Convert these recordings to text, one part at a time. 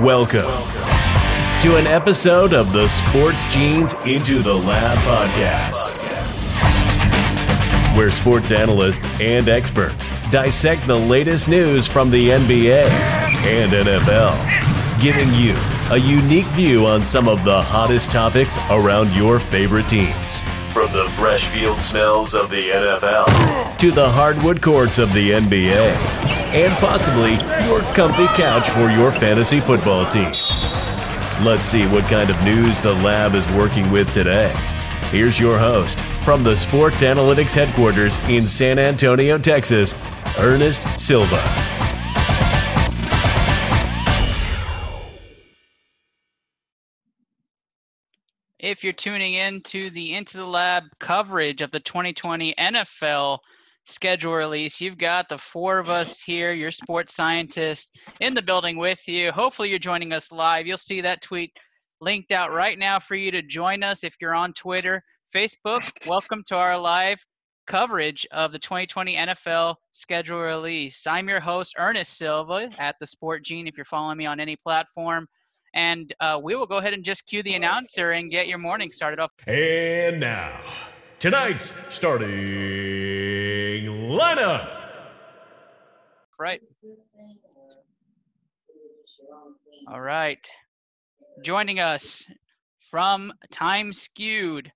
Welcome to an episode of the Sports Genes Into the Lab podcast, where sports analysts and experts dissect the latest news from the NBA and NFL, giving you a unique view on some of the hottest topics around your favorite teams. From the fresh field smells of the NFL to the hardwood courts of the NBA, and possibly your comfy couch for your fantasy football team. Let's see what kind of news the lab is working with today. Here's your host from the Sports Analytics headquarters in San Antonio, Texas, Ernest Silva. If you're tuning in to the Into the Lab coverage of the 2020 NFL schedule release, you've got the four of us here, your sports scientists, in the building with you. Hopefully, you're joining us live. You'll see that tweet linked out right now for you to join us if you're on Twitter, Facebook. Welcome to our live coverage of the 2020 NFL schedule release. I'm your host, Ernest Silva at the Sport Gene. If you're following me on any platform, and uh, we will go ahead and just cue the announcer and get your morning started off. And now, tonight's starting lineup. Right. All right. Joining us from Time Skewed,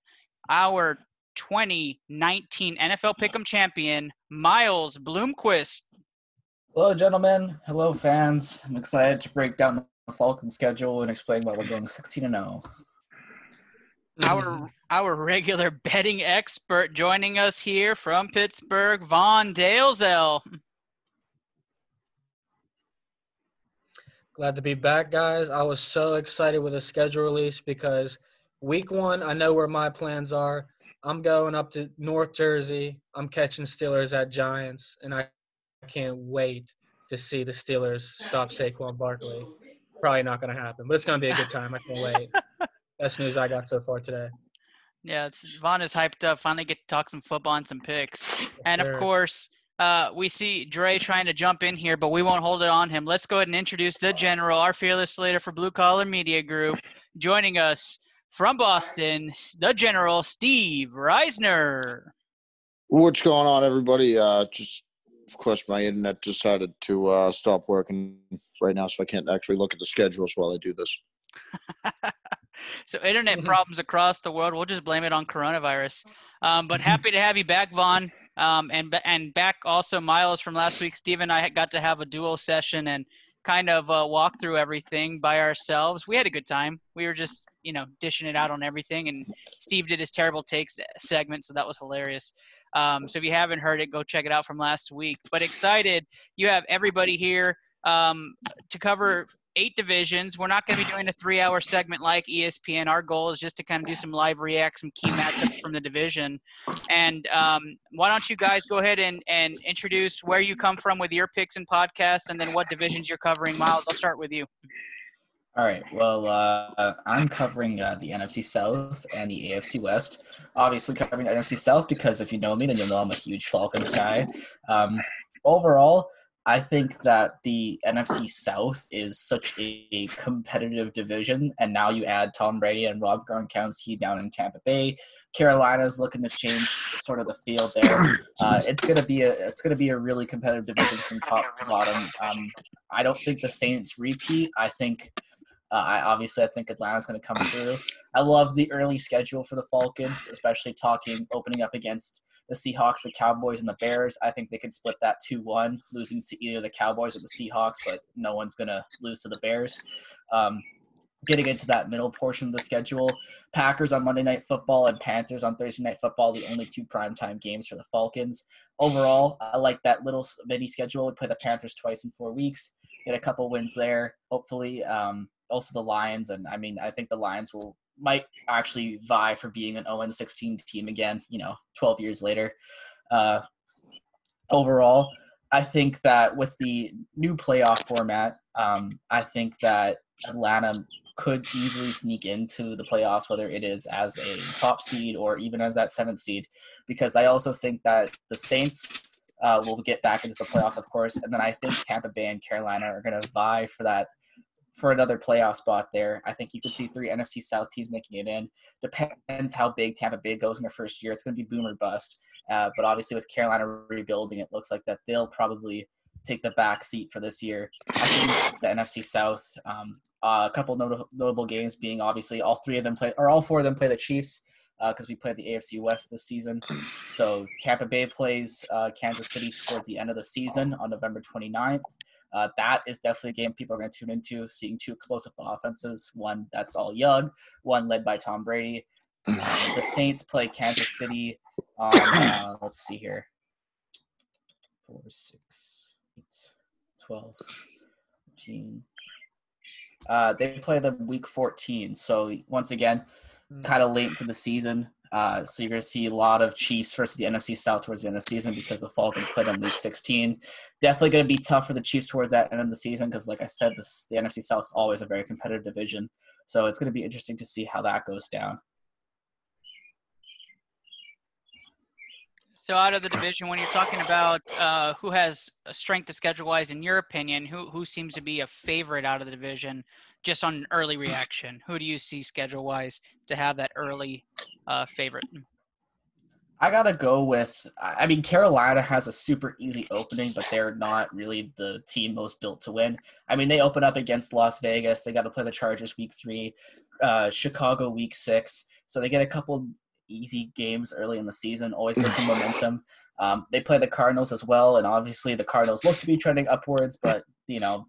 our 2019 NFL Pick'em champion, Miles Bloomquist. Hello, gentlemen. Hello, fans. I'm excited to break down the Falcon schedule and explain why we're going 16 and 0. Our our regular betting expert joining us here from Pittsburgh, Vaughn Dalesell. Glad to be back, guys. I was so excited with the schedule release because week one, I know where my plans are. I'm going up to North Jersey. I'm catching Steelers at Giants, and I can't wait to see the Steelers stop Saquon Barkley. Probably not going to happen, but it's going to be a good time. I can't wait. Best news I got so far today. Yeah, it's, Vaughn is hyped up. Finally get to talk some football and some picks. And of Sure. course, uh, we see Dre trying to jump in here, but we won't hold it on him. Let's go ahead and introduce the general, our fearless leader for Blue Collar Media Group, joining us from Boston, the general, Steve Reisner. What's going on, everybody? Uh, just, of course, my internet decided to uh, stop working right now, so I can't actually look at the schedules while I do this. so internet problems across the world. We'll just blame it on coronavirus. Um, but happy to have you back, Vaughn, um, and and back also Miles from last week. Steve and I got to have a dual session and kind of uh, walk through everything by ourselves. We had a good time. We were just you know dishing it out on everything, and Steve did his terrible takes segment, so that was hilarious. Um, so if you haven't heard it, go check it out from last week. But excited, you have everybody here um, to cover eight divisions. We're not going to be doing a three hour segment like ESPN. Our goal is just to kind of do some live react, some key matchups from the division. And um, why don't you guys go ahead and, and introduce where you come from with your picks and podcasts and then what divisions you're covering. Miles, I'll start with you. All right. Well, uh, I'm covering uh, the NFC South and the AFC West. Obviously, covering the NFC South because if you know me, then you'll know I'm a huge Falcons guy. Um, overall, I think that the NFC South is such a competitive division, and now you add Tom Brady and Rob Gronkowski down in Tampa Bay. Carolina's looking to change sort of the field there. Uh, it's gonna be a it's gonna be a really competitive division from top to bottom. Um, I don't think the Saints repeat. I think uh, I obviously I think Atlanta's going to come through. I love the early schedule for the Falcons, especially talking opening up against the Seahawks, the Cowboys, and the Bears. I think they can split that two one, losing to either the Cowboys or the Seahawks, but no one's going to lose to the Bears. Um, getting into that middle portion of the schedule, Packers on Monday Night Football and Panthers on Thursday Night Football, the only two primetime games for the Falcons. Overall, I like that little mini schedule. We play the Panthers twice in four weeks, get a couple wins there, hopefully. Um, also the Lions, and I mean, I think the Lions will might actually vie for being an 0 16 team again. You know, 12 years later. Uh, overall, I think that with the new playoff format, um, I think that Atlanta could easily sneak into the playoffs, whether it is as a top seed or even as that seventh seed, because I also think that the Saints uh, will get back into the playoffs, of course, and then I think Tampa Bay and Carolina are going to vie for that for another playoff spot there. I think you could see three NFC South teams making it in. Depends how big Tampa Bay goes in their first year. It's going to be boom or bust. Uh, but obviously, with Carolina rebuilding, it looks like that they'll probably take the back seat for this year. I think the NFC South, um, uh, a couple not- notable games being obviously all three of them play, or all four of them play the Chiefs because uh, we played the AFC West this season. So Tampa Bay plays uh, Kansas City toward the end of the season on November 29th. Uh, that is definitely a game people are going to tune into, seeing two explosive offenses. One that's all young, one led by Tom Brady. Um, the Saints play Kansas City on, uh, let's see here, four, six, eight, 12, 14. Uh, they play them week 14. So once again, kind of late into the season. Uh, so you're going to see a lot of Chiefs versus the NFC South towards the end of the season because the Falcons played them week 16. Definitely going to be tough for the Chiefs towards that end of the season because, like I said, this the NFC South is always a very competitive division. So it's going to be interesting to see how that goes down. So out of the division, when you're talking about uh, who has a strength of schedule wise, in your opinion, who who seems to be a favorite out of the division, just on an early reaction? Who do you see schedule wise to have that early uh, favorite? I gotta go with. I mean, Carolina has a super easy opening, but they're not really the team most built to win. I mean, they open up against Las Vegas. They got to play the Chargers week three, uh, Chicago week six. So they get a couple easy games early in the season. Always good for momentum. Um, they play the Cardinals as well, and obviously the Cardinals look to be trending upwards, but you know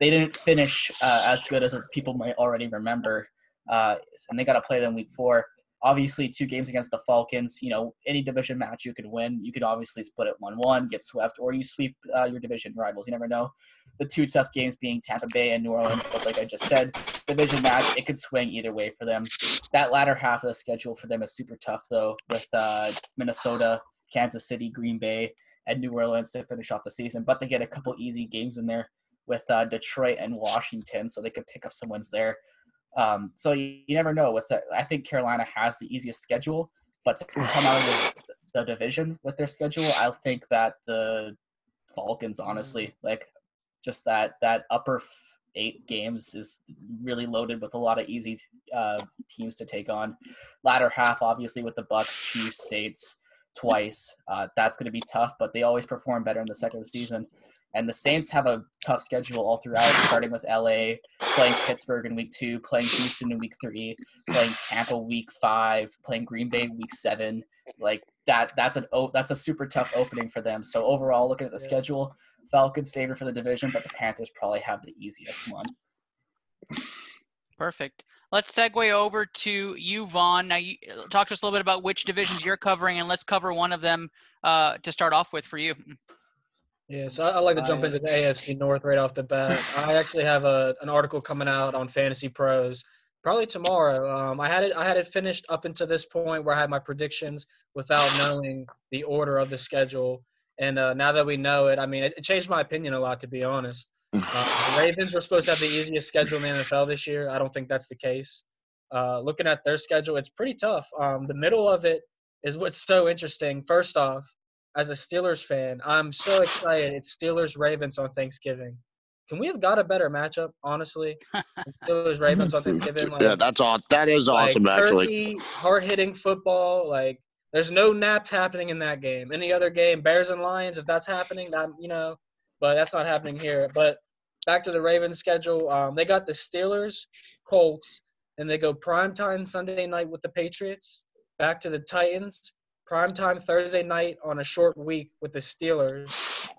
they didn't finish uh, as good as people might already remember. Uh, and they got to play them week four. Obviously, two games against the Falcons. You know, any division match you could win. You could obviously split it one-one, get swept, or you sweep uh, your division rivals. You never know. The two tough games being Tampa Bay and New Orleans, but like I just said, division match it could swing either way for them. That latter half of the schedule for them is super tough though, with uh, Minnesota, Kansas City, Green Bay, and New Orleans to finish off the season. But they get a couple easy games in there with uh, Detroit and Washington, so they could pick up some wins there. Um, so you, you, never know. With the, I think Carolina has the easiest schedule, but to come out of the, the division with their schedule, I think that the Falcons, honestly, like just that that upper eight games is really loaded with a lot of easy uh, teams to take on. Latter half, obviously, with the Bucs, Chiefs, Saints twice. Uh, that's going to be tough, but they always perform better in the second of the season. And the Saints have a tough schedule all throughout, starting with LA, playing Pittsburgh in week two, playing Houston in week three, playing Tampa week five, playing Green Bay week seven. Like that, that's an oh, that's a super tough opening for them. So overall, looking at the yeah. schedule, Falcons favor for the division, but the Panthers probably have the easiest one. Perfect. Let's segue over to you, Vaughn. Now, you, talk to us a little bit about which divisions you're covering, and let's cover one of them uh, to start off with for you. Yeah, so I, I like to jump into the AFC North right off the bat. I actually have a an article coming out on Fantasy Pros probably tomorrow. Um, I had it I had it finished up until this point where I had my predictions without knowing the order of the schedule. And uh, now that we know it, I mean, it, it, changed my opinion a lot, to be honest. Uh, the Ravens were supposed to have the easiest schedule in the NFL this year. I don't think that's the case. Uh, looking at their schedule, it's pretty tough. Um, the middle of it is what's so interesting. First off, as a Steelers fan, I'm so excited. It's Steelers Ravens on Thanksgiving. Can we have got a better matchup, honestly? Steelers Ravens on Thanksgiving. Like, yeah, that's all. That is awesome, like, actually. Hard hitting football. Like, there's no naps happening in that game. Any other game, Bears and Lions, if that's happening, that you know, but that's not happening here. But back to the Ravens schedule. Um, they got the Steelers, Colts, and they go prime time Sunday night with the Patriots. Back to the Titans, primetime Thursday night on a short week with the Steelers,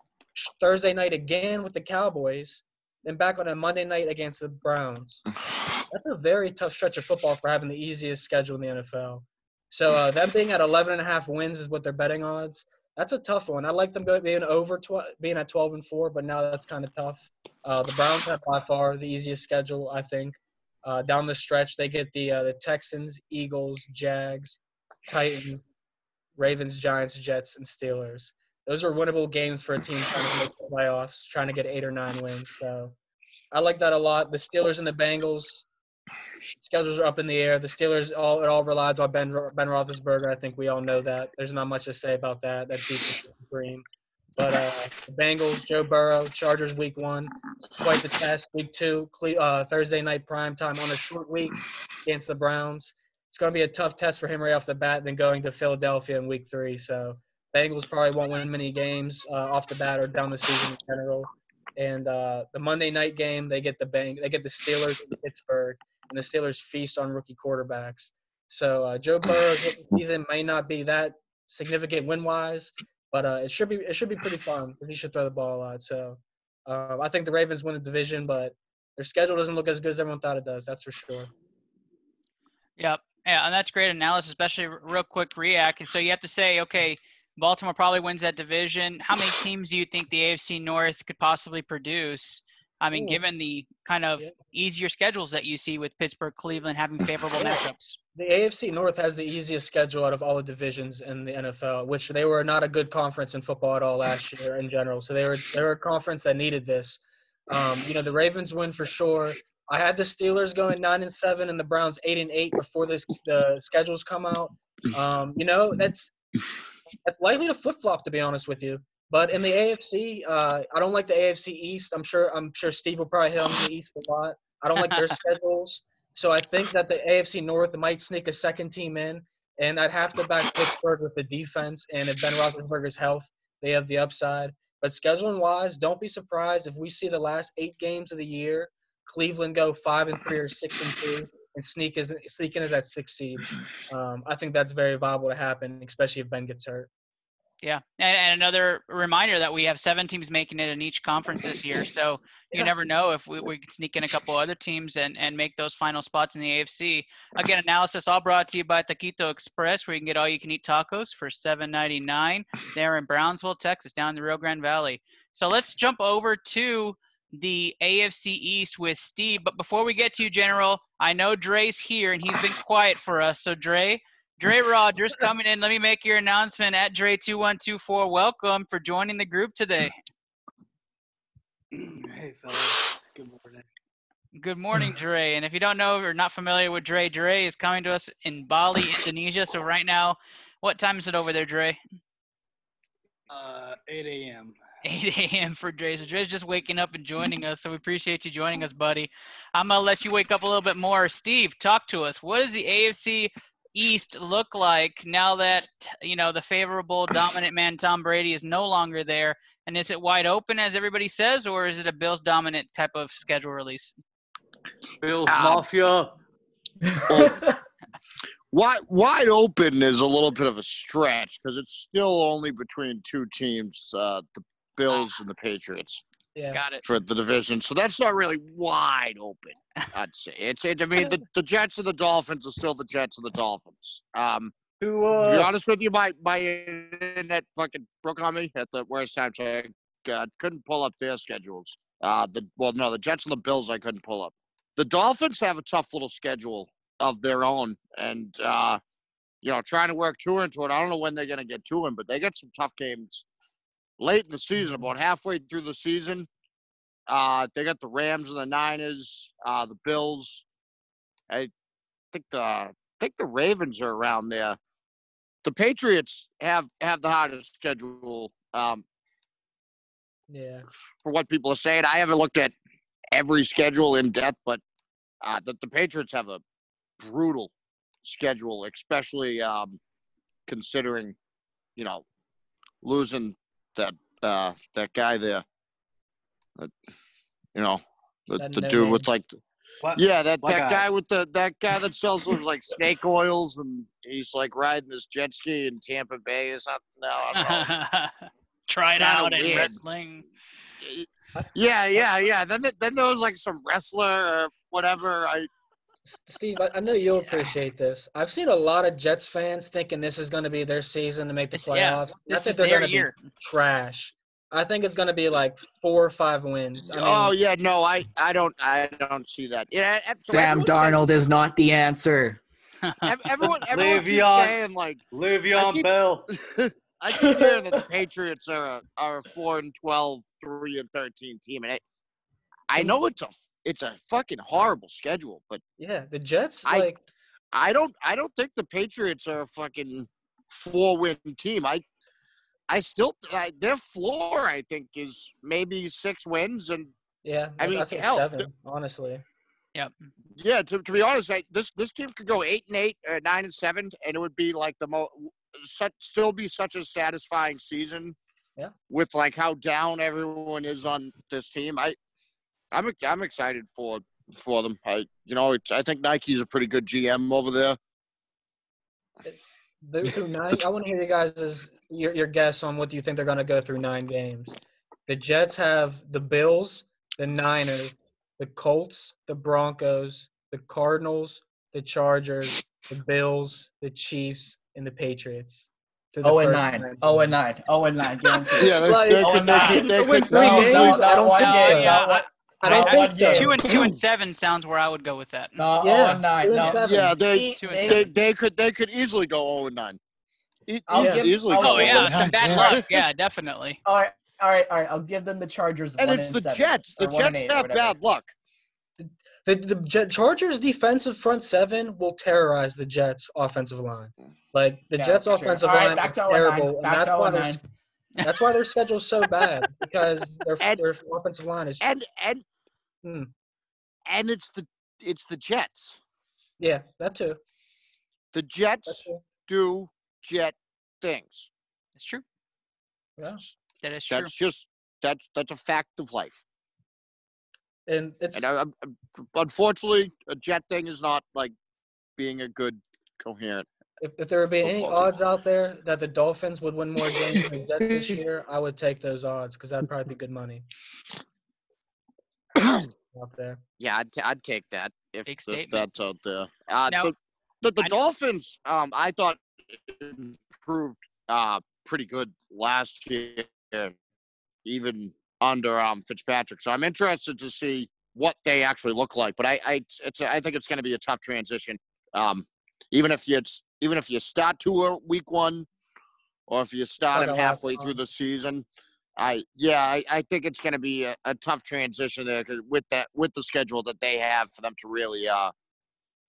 Thursday night again with the Cowboys, then back on a Monday night against the Browns. That's a very tough stretch of football for having the easiest schedule in the NFL. So uh, them being at 11 and a half wins is what their betting odds. That's a tough one. I like them going being over tw- being at 12 and four, but now that's kind of tough. Uh, the Browns have by far the easiest schedule, I think. Uh, down the stretch, they get the uh, the Texans, Eagles, Jags, Titans, Ravens, Giants, Jets, and Steelers. Those are winnable games for a team trying to make the playoffs, trying to get eight or nine wins. So I like that a lot. The Steelers and the Bengals schedules are up in the air. The Steelers all it all relies on Ben Ben Roethlisberger. I think we all know that. There's not much to say about that. That defense is supreme. But uh, the Bengals, Joe Burrow, Chargers week one, quite the test. Week two, uh, Thursday night prime time on a short week against the Browns. It's going to be a tough test for him right off the bat, then going to Philadelphia in week three. So Bengals probably won't win many games uh, off the bat or down the season in general. And uh, the Monday night game, they get the bang, they get the Steelers in Pittsburgh, and the Steelers feast on rookie quarterbacks. So uh, Joe Burrow's season may not be that significant win wise, but uh, it should be it should be pretty fun because he should throw the ball a lot. So uh, I think the Ravens win the division, but their schedule doesn't look as good as everyone thought it does. That's for sure. Yep. Yeah, and that's great analysis, especially real quick react. So you have to say, okay, Baltimore probably wins that division. How many teams do you think the AFC North could possibly produce? I mean, Ooh. given the kind of easier schedules that you see with Pittsburgh, Cleveland having favorable matchups. The AFC North has the easiest schedule out of all the divisions in the NFL, which they were not a good conference in football at all last year in general. So they were they were a conference that needed this. Um, you know, the Ravens win for sure. I had the Steelers going nine and seven and the Browns eight and eight before this the schedules come out. Um, you know, that's that's likely to flip flop to be honest with you. But in the AFC, uh, I don't like the AFC East. I'm sure I'm sure Steve will probably hit on the East a lot. I don't like their schedules. So I think that the AFC North might sneak a second team in, and I'd have to back Pittsburgh with the defense. And if Ben Roethlisberger's health, they have the upside. But scheduling wise, don't be surprised if we see the last eight games of the year, Cleveland go five and three or six and two, and sneak is sneak in as that six seed. Um, I think that's very viable to happen, especially if Ben gets hurt. Yeah, and, and another reminder that we have seven teams making it in each conference this year. So you Yeah. never know if we, we can sneak in a couple other teams and, and make those final spots in the AFC. Again, analysis all brought to you by Taquito Express, where you can get all you can eat tacos for seven ninety nine. There in Brownsville, Texas, down in the Rio Grande Valley. So let's jump over to the AFC East with Steve. But before we get to you, General, I know Dre's here and he's been quiet for us. So Dre, Dre Rogers coming in. Let me make your announcement at Dre2124. Welcome for joining the group today. Hey, fellas. Good morning. Good morning, Dre. And if you don't know or not familiar with Dre, Dre is coming to us in Bali, Indonesia. So right now, what time is it over there, Dre? Uh, 8 a.m. 8 a.m. for Dre. So Dre's just waking up and joining us. So we appreciate you joining us, buddy. I'm gonna let you wake up a little bit more. Steve, talk to us. What does the AFC East look like now that you know the favorable dominant man Tom Brady is no longer there? And is it wide open as everybody says, or is it a Bills dominant type of schedule release? Bills Ah. Mafia. Wide, wide open is a little bit of a stretch because it's still only between two teams, uh, the Bills and the Patriots Yeah. Got it. for the division. So that's not really wide open. I'd say it's. It, I mean, the, the Jets and the Dolphins are still the Jets and the Dolphins. Um, To, to be uh, honest with you, my my internet fucking broke on me at the worst time, so I uh, couldn't pull up their schedules. Uh, the well, no, the Jets and the Bills I couldn't pull up. The Dolphins have a tough little schedule of their own, and uh, you know, trying to work two into it. I don't know when they're gonna get to him, but they got some tough games late in the season, about halfway through the season. Uh, they got the Rams and the Niners, uh, the Bills. I think the I think the Ravens are around there. The Patriots have have the hardest schedule um, Yeah. for what people are saying. I haven't looked at every schedule in depth, but uh, the, the Patriots have a brutal schedule, especially um, considering, you know, losing that uh, that guy there. That, you know, the, That the dude name. with like, what? yeah, that, What that guy? guy with the that guy that sells those like snake oils and he's like riding this jet ski in Tampa Bay or something. No, I don't know. Try it kinda out in weird. wrestling. Yeah, yeah, yeah. Then th- then there was like some wrestler or whatever. I S- Steve, I, I know you'll appreciate this. I've seen a lot of Jets fans thinking this is going to be their season to make the This- yeah, playoffs. I This think is they're their gonna be year. trash. I think it's going to be like four or five wins. I mean, oh yeah, no, I I don't I don't see that. Yeah, so Sam everyone says- Darnold is not the answer. ev- everyone everyone keeps saying like Le'Veon keep- Bell. I keep hearing that the Patriots are a, are a four and 12, 3 and thirteen team, and I I know it's a it's a fucking horrible schedule, but yeah, the Jets, I- like, I don't I don't think the Patriots are a fucking four win team. I I still I, their floor I think is maybe six wins and Yeah, I mean, I think hell, seven, honestly. Yep. yeah to, to be honest I, this this team could go eight and eight uh, nine and seven and it would be like the most such still be such a satisfying season. Yeah. With like how down everyone is on this team, I I'm I'm excited for for them. I you know it's, I think Nike's a pretty good GM over there. Through, through nine, I want to hear you guys' your your guess on what do you think they're going to go through nine games. The Jets have the Bills, the Niners, the Colts, the Broncos, the Cardinals, the Chargers, the Bills, the Chiefs, and the Patriots. the Oh and first nine. games. Oh and nine. Oh and nine. Yeah, they, Like- they Oh, could, they nine. could, they Win could, three No, games? no, I not don't one think No, so. Game. yeah, Not one- I don't not think one so. Two and two and seven sounds where I would go with that. No, Yeah, oh and nine. No. yeah, they Two they, they could they could easily go 0 and 9. E- I'll eas- give- easily I'll Oh oh yeah, some bad luck. Yeah, definitely. All right, all right, all right. I'll give them the Chargers. And one it's and the seven, Jets. The or one and Jets have bad luck. The, the Jet- Chargers' defensive front seven will terrorize the Jets' offensive line. Like the Yeah, Jets' offensive All right, line back is to 0 and nine. terrible, and that's why and their nine. that's why their schedule's so bad because their And- their offensive line is And and Hmm. and it's the it's the Jets. yeah that too. The Jets true. do jet things. That's true. Yeah, That is true. That's just that's that's a fact of life. and it's And I, I'm- I'm- unfortunately, a jet thing is not like being a good coherent. if, if there would be any football team. odds out there that the Dolphins would win more games than the Jets this year, I would take those odds because that'd probably be good money out there. Yeah, I'd, t- I'd take that if, Big if that's out there. Uh, Now- the the, the Dolphins, um, I thought improved uh, pretty good last year, even under um, Fitzpatrick. So I'm interested to see what they actually look like. But I, I it's I think it's going to be a tough transition. Um, even if you even if you start to a week one, or if you start Like him halfway through the season, I yeah, I, I think it's going to be a, a tough transition there 'cause with that with the schedule that they have for them to really uh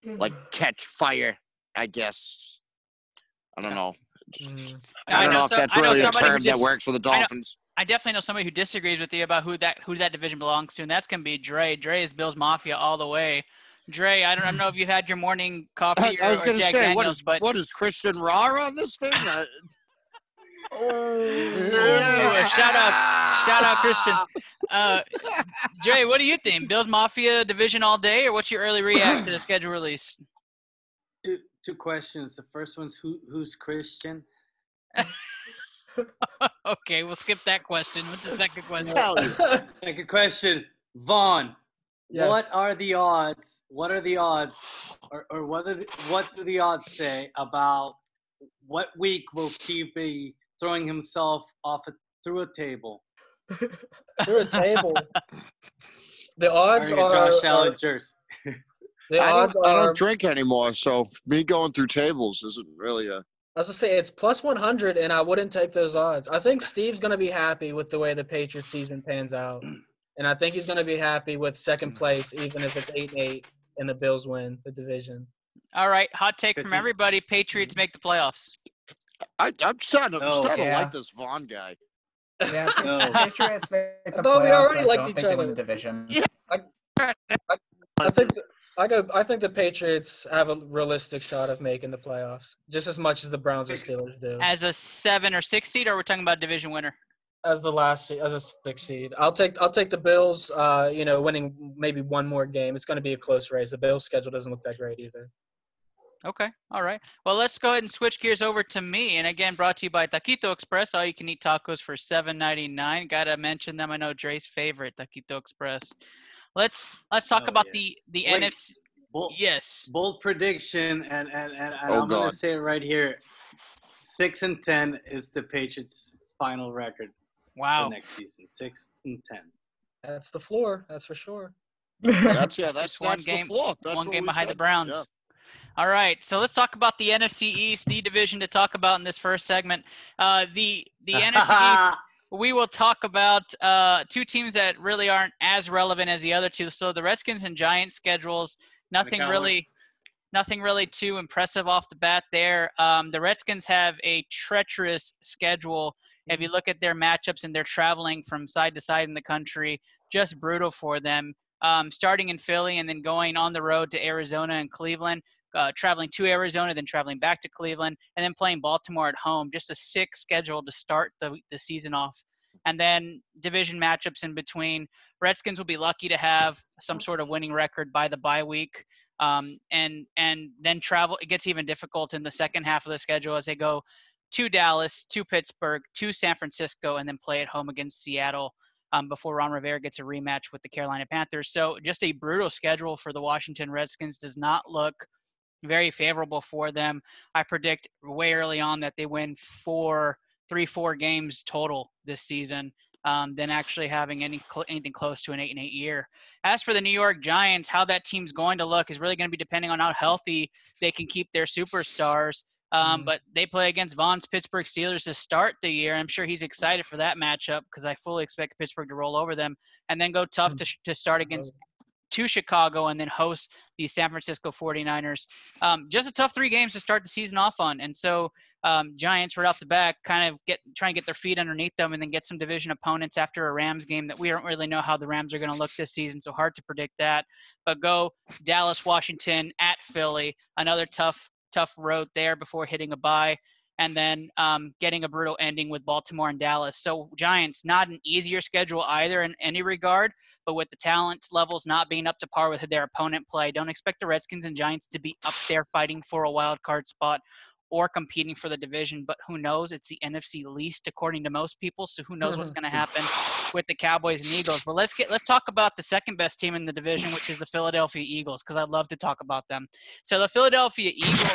like catch fire. I guess I don't know. Mm. I don't know, if so- that's I really a somebody who term that works for the I know- Dolphins. I definitely know somebody who disagrees with you about who that who that division belongs to, and that's gonna be Dre. Dre is Bills Mafia all the way. Dre, I don't, I don't know if you had your morning coffee I, or, I was going to Jack say, Daniels, is but what is Christian Raw on this thing? Ooh, shout out- shout out, Christian. uh, Dre, what do you think? Bills Mafia division all day, or what's your early react to the schedule release? Two, two questions. The first one's who who's Christian? okay, we'll skip that question. What's the second question? Second question, Vaughn. What are the odds? What are the odds, or, or what are the, what do the odds say about what week will Steve be throwing himself off a, through a table? Through a table. The odds Wearing are, Josh are Allen jersey. the I, don't, I don't drink anymore, so me going through tables isn't really a. I was gonna say it's plus 100, and I wouldn't take those odds. I think Steve's gonna be happy with the way the Patriots season pans out, and I think he's gonna be happy with second place, even if it's 8 8 and the Bills win the division. All right, hot take from everybody: Patriots make the playoffs. I, I'm starting to, I'm No. starting to like this Vaughn guy. Yeah, No. Patriots make the thought we already I liked each think they win other. the division. I think I go. I think the Patriots have a realistic shot of making the playoffs, just as much as the Browns or Steelers do. As a seven or six seed, or we're talking about division winner? As the last, se- as a six seed, I'll take. I'll take the Bills. Uh, you know, winning maybe one more game. It's going to be a close race. The Bills' schedule doesn't look that great either. Okay, all right. Well, let's go ahead and switch gears over to me. And again, brought to you by Taquito Express. All you can eat tacos for seven ninety nine. Gotta mention them. I know Dre's favorite, Taquito Express. Let's let's talk Oh, about yeah. the the Wait. NFC. Bold, Yes. bold prediction, and and, and, and Oh, I'm gonna say it right here. Six and ten is the Patriots' final record Wow. for next season. Six and ten. That's the floor. That's for sure. That's yeah, that's, Just one that's game- the floor. That's One game we behind the. Browns. Yeah. All right, so let's talk about the NFC East, the division to talk about in this first segment. Uh, the the NFC East. we will talk about uh, two teams that really aren't as relevant as the other two. So the Redskins and Giants schedules, nothing really, nothing really too impressive off the bat there. Um, the Redskins have a treacherous schedule if you look at their matchups and they're traveling from side to side in the country, just brutal for them. Um, starting in Philly and then going on the road to Arizona and Cleveland, uh, traveling to Arizona, then traveling back to Cleveland, and then playing Baltimore at home. Just a sick schedule to start the, the season off. And then division matchups in between. Redskins will be lucky to have some sort of winning record by the bye week. Um, and and then travel it gets even difficult in the second half of the schedule as they go to Dallas, to Pittsburgh, to San Francisco, and then play at home against Seattle um, before Ron Rivera gets a rematch with the Carolina Panthers. So just a brutal schedule for the Washington Redskins does not look very favorable for them. I predict way early on that they win four, three, four games total this season. Um, than actually having any cl- anything close to an eight and eight year. As for the New York Giants, how that team's going to look is really going to be depending on how healthy they can keep their superstars. Um, Mhm. But they play against Vaughn's Pittsburgh Steelers to start the year. I'm sure he's excited for that matchup because I fully expect Pittsburgh to roll over them and then go tough to, to start against to Chicago and then host the San Francisco 49ers. Um, just a tough three games to start the season off on. And so um, Giants right off the back kind of get try and get their feet underneath them and then get some division opponents after a Rams game that we don't really know how the Rams are going to look this season. So hard to predict that. But go Dallas, Washington at Philly, another tough tough road there before hitting a bye. And then um, getting a brutal ending with Baltimore and Dallas. So Giants, not an easier schedule either in any regard, but with the talent levels not being up to par with their opponent play, don't expect the Redskins and Giants to be up there fighting for a wild card spot or competing for the division. But who knows? It's the NFC least according to most people. So who knows what's going to happen with the Cowboys and Eagles? But let's get let's talk about the second best team in the division, which is the Philadelphia Eagles, because I'd love to talk about them. So the Philadelphia Eagles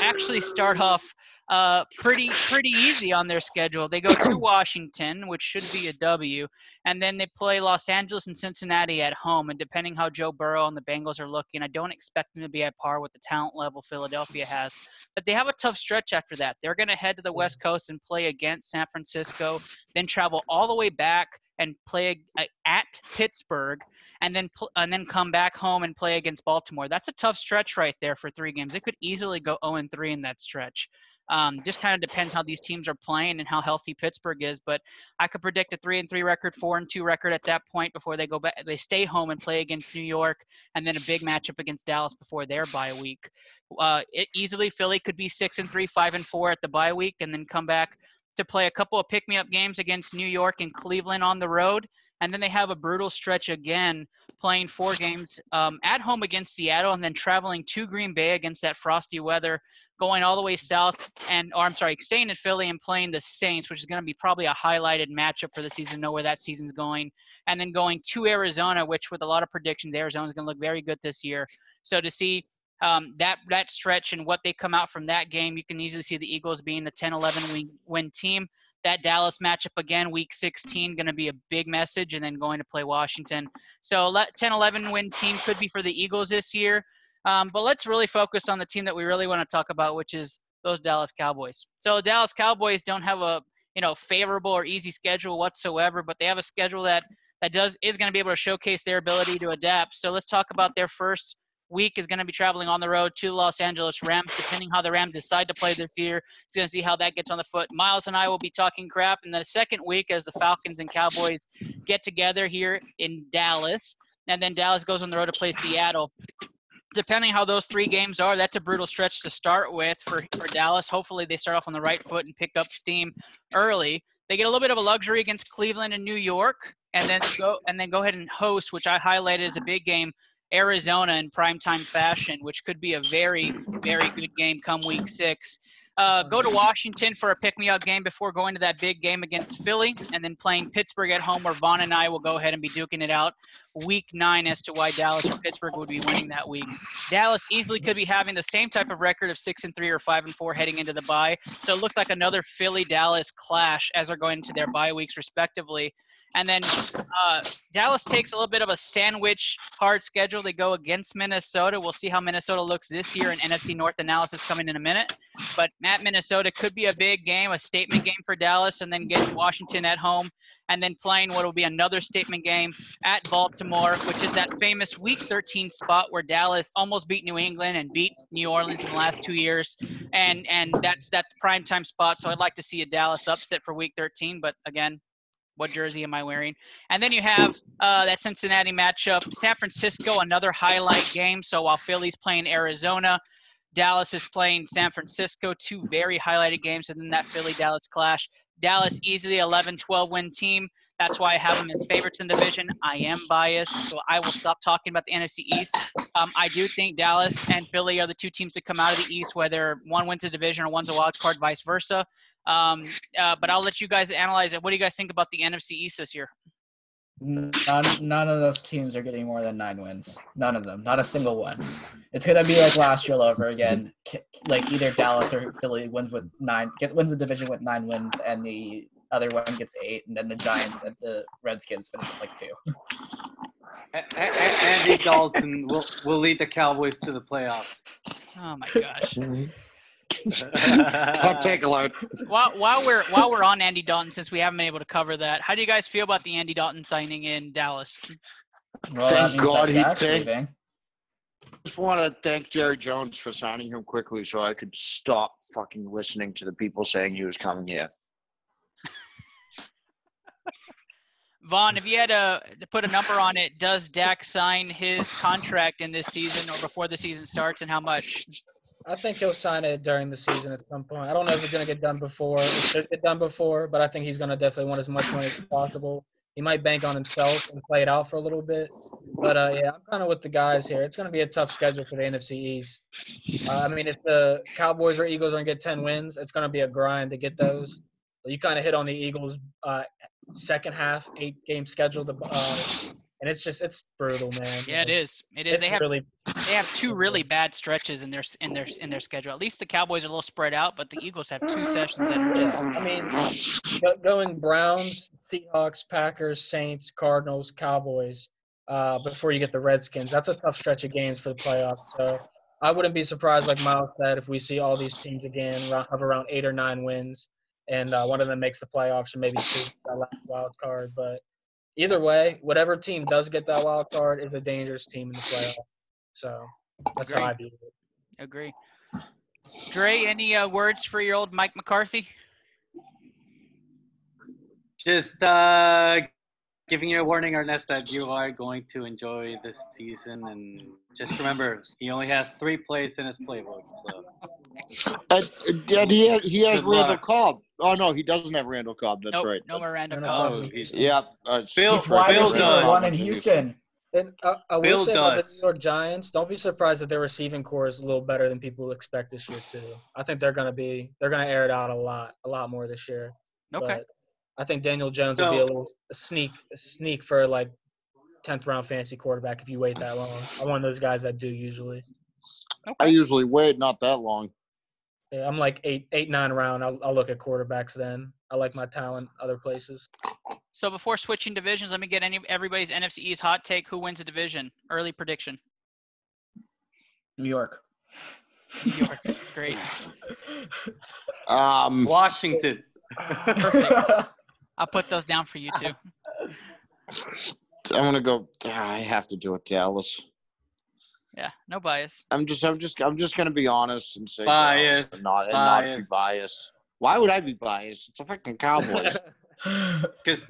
actually, start off uh, pretty pretty easy on their schedule. They go to Washington, which should be a W, and then they play Los Angeles and Cincinnati at home. And depending how Joe Burrow and the Bengals are looking, I don't expect them to be at par with the talent level Philadelphia has. But they have a tough stretch after that. They're going to head to the West Coast and play against San Francisco, then travel all the way back and play at Pittsburgh, and then and then come back home and play against Baltimore. That's a tough stretch right there for three games. It could easily go 0 and 3 in that stretch. Um, just kind of depends how these teams are playing and how healthy Pittsburgh is. But I could predict a three and three record, four and two record at that point before they go back. They stay home and play against New York, and then a big matchup against Dallas before their bye week. Uh, it, easily, Philly could be six and three, five and four at the bye week, and then come back to play a couple of pick me up games against New York and Cleveland on the road. And then they have a brutal stretch again, playing four games um, at home against Seattle and then traveling to Green Bay against that frosty weather, going all the way south and, or I'm sorry, staying in Philly and playing the Saints, which is going to be probably a highlighted matchup for the season, know where that season's going. And then going to Arizona, which with a lot of predictions, Arizona's going to look very good this year. So to see um, that that stretch and what they come out from that game, you can easily see the Eagles being the 10-11 win, win team. That Dallas matchup again, Week 16, going to be a big message, and then going to play Washington. So 10-11 win team could be for the Eagles this year. Um, but let's really focus on the team that we really want to talk about, which is those Dallas Cowboys. So Dallas Cowboys don't have a you know favorable or easy schedule whatsoever, but they have a schedule that that does is going to be able to showcase their ability to adapt. So let's talk about their first week is going to be traveling on the road to the Los Angeles Rams. Depending how the Rams decide to play this year, it's going to see how that gets on the foot. Miles and I will be talking crap in the second week as the Falcons and Cowboys get together here in Dallas, and then Dallas goes on the road to play Seattle. Depending how those three games are, that's a brutal stretch to start with for, for Dallas. Hopefully, they start off on the right foot and pick up steam early. They get a little bit of a luxury against Cleveland and New York, and then go and then go ahead and host, which I highlighted as a big game, Arizona in primetime fashion, which could be a very, very good game come week six. Uh, go to Washington for a pick-me-up game before going to that big game against Philly, and then playing Pittsburgh at home, where Vaughn and I will go ahead and be duking it out week nine as to why Dallas or Pittsburgh would be winning that week. Dallas easily could be having the same type of record of six and three or five and four heading into the bye. So it looks like another Philly-Dallas clash as they're going into their bye weeks respectively. And then uh, Dallas takes a little bit of a sandwich hard schedule. They go against Minnesota. We'll see how Minnesota looks this year in NFC North analysis coming in a minute. But at Minnesota could be a big game, a statement game for Dallas, and then getting Washington at home, and then playing what will be another statement game at Baltimore, which is that famous Week 13 spot where Dallas almost beat New England and beat New Orleans in the last two years, and and that's that prime time spot, so I'd like to see a Dallas upset for Week 13. But again, what jersey am I wearing? And then you have uh, that Cincinnati matchup, San Francisco, another highlight game. So while Philly's playing Arizona, Dallas is playing San Francisco, two very highlighted games, and then that Philly Dallas clash. Dallas easily 11 12 win team. That's why I have them as favorites in the division. I am biased, so I will stop talking about the NFC East. Um, I do think Dallas and Philly are the two teams to come out of the East, whether one wins a division or one's a wild card, vice versa. Um, uh, but I'll let you guys analyze it. What do you guys think about the NFC East this year? None, none of those teams are getting more than nine wins. None of them. Not a single one. It's gonna be like last year all over again. Like either Dallas or Philly wins with nine, get wins the division with nine wins, and the other one gets eight, and then the Giants and the Redskins finish with like two. Andy Dalton will will lead the Cowboys to the playoffs. Oh my gosh. Hot take alert. while, while we're while we're on Andy Dalton, since we haven't been able to cover that, how do you guys feel about the Andy Dalton signing in Dallas? Well, Thank God he Dak's picked- leaving. just want to thank Jerry Jones for signing him quickly so I could stop fucking listening to the people saying he was coming here. Vaughn, if you had to, to put a number on it, does Dak sign his contract in this season or before the season starts, and how much? I think he'll sign it during the season at some point. I don't know if it's going to get done before. Get done before, but I think he's going to definitely want as much money as possible. He might bank on himself and play it out for a little bit. But uh, yeah, I'm kind of with the guys here. It's going to be a tough schedule for the NFC East. Uh, I mean, if the Cowboys or Eagles are going to get 10 wins, it's going to be a grind to get those. You kind of hit on the Eagles' uh, second half eight game schedule, to, uh, and it's just it's brutal, man. Yeah, it is. It is. It's They have really they have two really bad stretches in their in their in their schedule. At least the Cowboys are a little spread out, but the Eagles have two sessions that are just. I mean, going Browns, Seahawks, Packers, Saints, Cardinals, Cowboys, uh, before you get the Redskins. That's a tough stretch of games for the playoffs. So I wouldn't be surprised, like Miles said, if we see all these teams again have around eight or nine wins, and uh, one of them makes the playoffs, or maybe two that last wild card. But either way, whatever team does get that wild card is a dangerous team in the playoffs. So that's how I view it. Agree. Dre, any uh, words for your old Mike McCarthy? Just uh, giving you a warning, Ernest, that you are going to enjoy this season, and just remember, he only has three plays in his playbook. So And, and he, has, he has Good Randall luck. Cobb. Oh, no, he doesn't have Randall Cobb. That's nope, right. no more Randall no, Cobb. he's, Yep. Uh, Bill- He's wide Bill receiver one in Houston. And uh, I will Bill say about the. New York Giants, don't be surprised that their receiving core is a little better than people expect this year too. I think they're gonna be they're gonna air it out a lot, a lot more this year. Okay. But I think Daniel Jones will be a little a sneak a sneak for like tenth round fantasy quarterback if you wait that long. I'm one of those guys that do usually. Okay. I usually wait not that long. Yeah, I'm like eight eight nine round. I'll, I'll look at quarterbacks then. I like my talent other places. So before switching divisions, let me get any everybody's NFC East hot take. Who wins the division? Early prediction. New York. New York. Great. Um, Washington. Perfect. I'll put those down for you too. I'm gonna go. I have to do it, Dallas. Yeah, no bias. I'm just. I'm just. I'm just gonna be honest and say bias, and not and not be Biased. biased. Why would I be biased? It's a fucking Cowboys. Because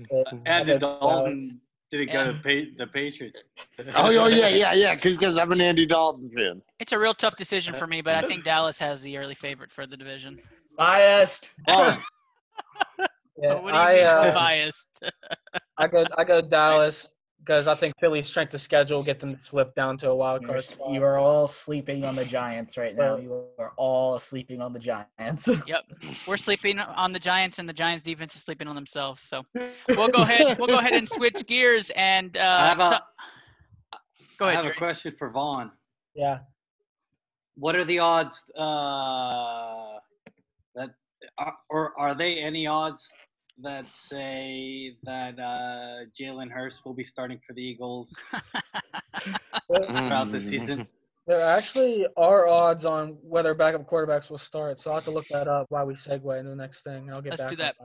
Andy I bet Dallas- Dalton didn't go to pay, the Patriots. oh, oh, yeah, yeah, yeah. Because I'm an Andy Dalton fan. It's a real tough decision for me, but I think Dallas has the early favorite for the division. Biased. Oh, Yeah, what do you I, mean uh, biased? I go I go Dallas because I think Philly's strength of schedule get them to slip down to a wild You're, card spot. you are all sleeping on the Giants right now. You are all sleeping on the Giants. Yep, we're sleeping on the Giants, and the Giants' defense is sleeping on themselves. So we'll go ahead. We'll go ahead and switch gears and uh, I have a- ta- go I ahead. have a question for Vaughn. Yeah. What are the odds uh, that, are, or are they any odds that say that uh, Jalen Hurts will be starting for the Eagles throughout the season? There actually are odds on whether backup quarterbacks will start, so I'll have to look that up while we segue into the next thing. and I'll get Let's back do on that.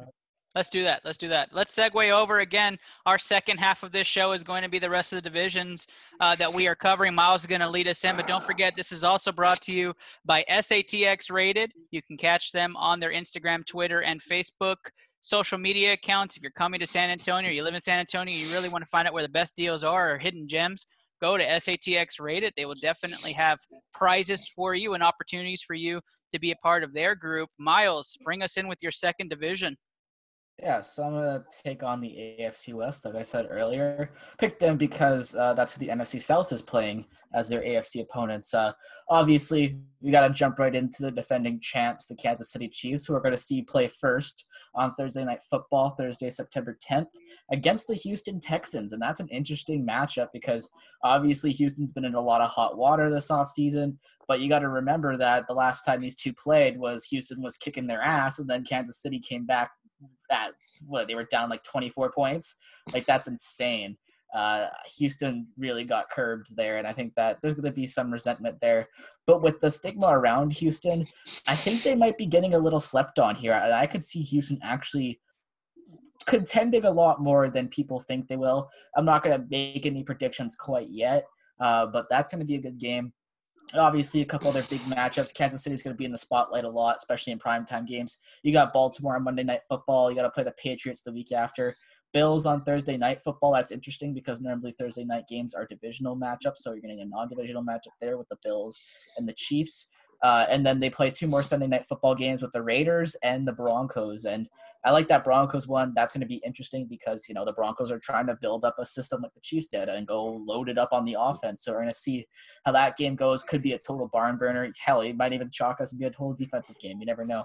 Let's do that. Let's do that. Let's segue over again. Our second half of this show is going to be the rest of the divisions uh, that we are covering. Miles is going to lead us in, but don't forget this is also brought to you by SATX Rated. You can catch them on their Instagram, Twitter, and Facebook social media accounts. If you're coming to San Antonio, you live in San Antonio, you really want to find out where the best deals are or hidden gems. Go to SATX Rated. They will definitely have prizes for you and opportunities for you to be a part of their group. Miles, bring us in with your second division. Yeah, so I'm gonna take on the AFC West, like I said earlier. Picked them because uh, that's who the NFC South is playing as their AFC opponents. Uh, obviously, we gotta jump right into the defending champs, the Kansas City Chiefs, who are gonna see play first on Thursday Night Football, Thursday, September 10th, against the Houston Texans, and that's an interesting matchup because obviously Houston's been in a lot of hot water this offseason. But you got to remember that the last time these two played was Houston was kicking their ass, and then Kansas City came back at what they were down like 24 points. Like that's insane. Uh, Houston really got curbed there, and I think that there's going to be some resentment there. But with the stigma around Houston, I think they might be getting a little slept on here, and I could see Houston actually contending a lot more than people think they will. I'm not going to make any predictions quite yet, uh, but that's going to be a good game obviously a couple other big matchups. Kansas City is going to be in the spotlight a lot, especially in primetime games. You got Baltimore on Monday Night Football. You got to play the Patriots the week after. Bills on Thursday Night Football. That's interesting because normally Thursday night games are divisional matchups, so you're getting a non-divisional matchup there with the Bills and the Chiefs. Uh, and then they play two more Sunday night football games with the Raiders and the Broncos. And I like that Broncos one. That's going to be interesting because, you know, the Broncos are trying to build up a system like the Chiefs did and go loaded up on the offense. So we're going to see how that game goes. Could be a total barn burner. Hell, it might even chalk us and be a total defensive game. You never know.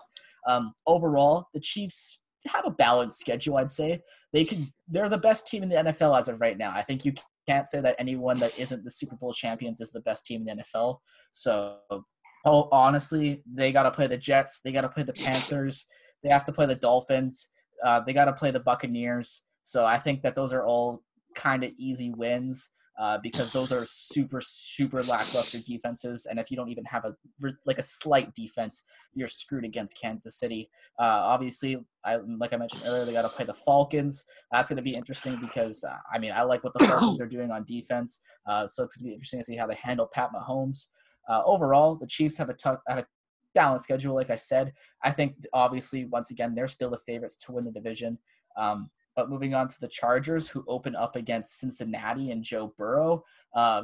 Um, overall, the Chiefs have a balanced schedule, I'd say. They can they're the best team in the NFL as of right now. I think you can't say that anyone that isn't the Super Bowl champions is the best team in the NFL. So Oh, honestly, they got to play the Jets. They got to play the Panthers. They have to play the Dolphins. Uh, they got to play the Buccaneers. So I think that those are all kind of easy wins uh, because those are super, super lackluster defenses. And if you don't even have a like a slight defense, you're screwed against Kansas City. Uh, obviously, I, like I mentioned earlier, they got to play the Falcons. That's going to be interesting because uh, I mean I like what the Falcons are doing on defense. Uh, so it's going to be interesting to see how they handle Pat Mahomes. Uh, overall, the Chiefs have a tough, have a balanced schedule. Like I said, I think obviously once again they're still the favorites to win the division. Um, but moving on to the Chargers, who open up against Cincinnati and Joe Burrow, uh,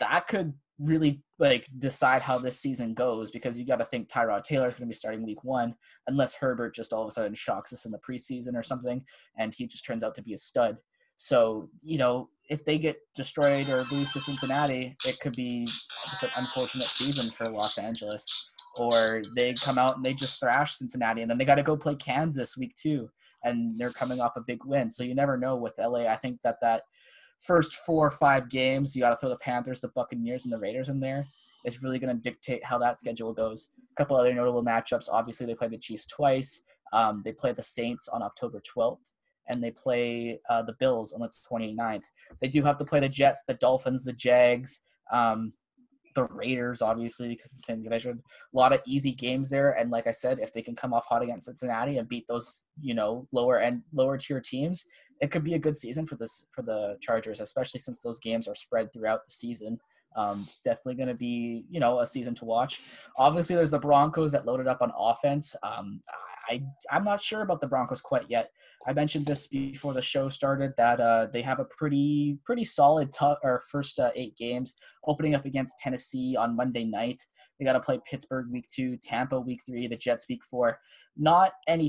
that could really like decide how this season goes because you got to think Tyrod Taylor is going to be starting week one unless Herbert just all of a sudden shocks us in the preseason or something and he just turns out to be a stud. So, you know, if they get destroyed or lose to Cincinnati, it could be just an unfortunate season for Los Angeles. Or they come out and they just thrash Cincinnati, and then they got to go play Kansas week two, and they're coming off a big win. So you never know with LA. I think that that first four or five games, you got to throw the Panthers, the Buccaneers, and the Raiders in there. Is really going to dictate how that schedule goes. A couple other notable matchups. Obviously, they play the Chiefs twice. Um, they play the Saints on October 12th and they play uh, the Bills on the 29th. They do have to play the Jets, the Dolphins, the Jags, um, the Raiders, obviously, because it's the same division. A lot of easy games there, and like I said, if they can come off hot against Cincinnati and beat those, you know, lower end, lower tier teams, it could be a good season for this for the Chargers, especially since those games are spread throughout the season. Um, definitely going to be, you know, a season to watch. Obviously, there's the Broncos that loaded up on offense. Um, I I'm not sure about the Broncos quite yet. I mentioned this before the show started that uh, they have a pretty pretty solid tough or first uh, eight games, opening up against Tennessee on Monday night. They got to play Pittsburgh week two, Tampa week three, the Jets week four. Not any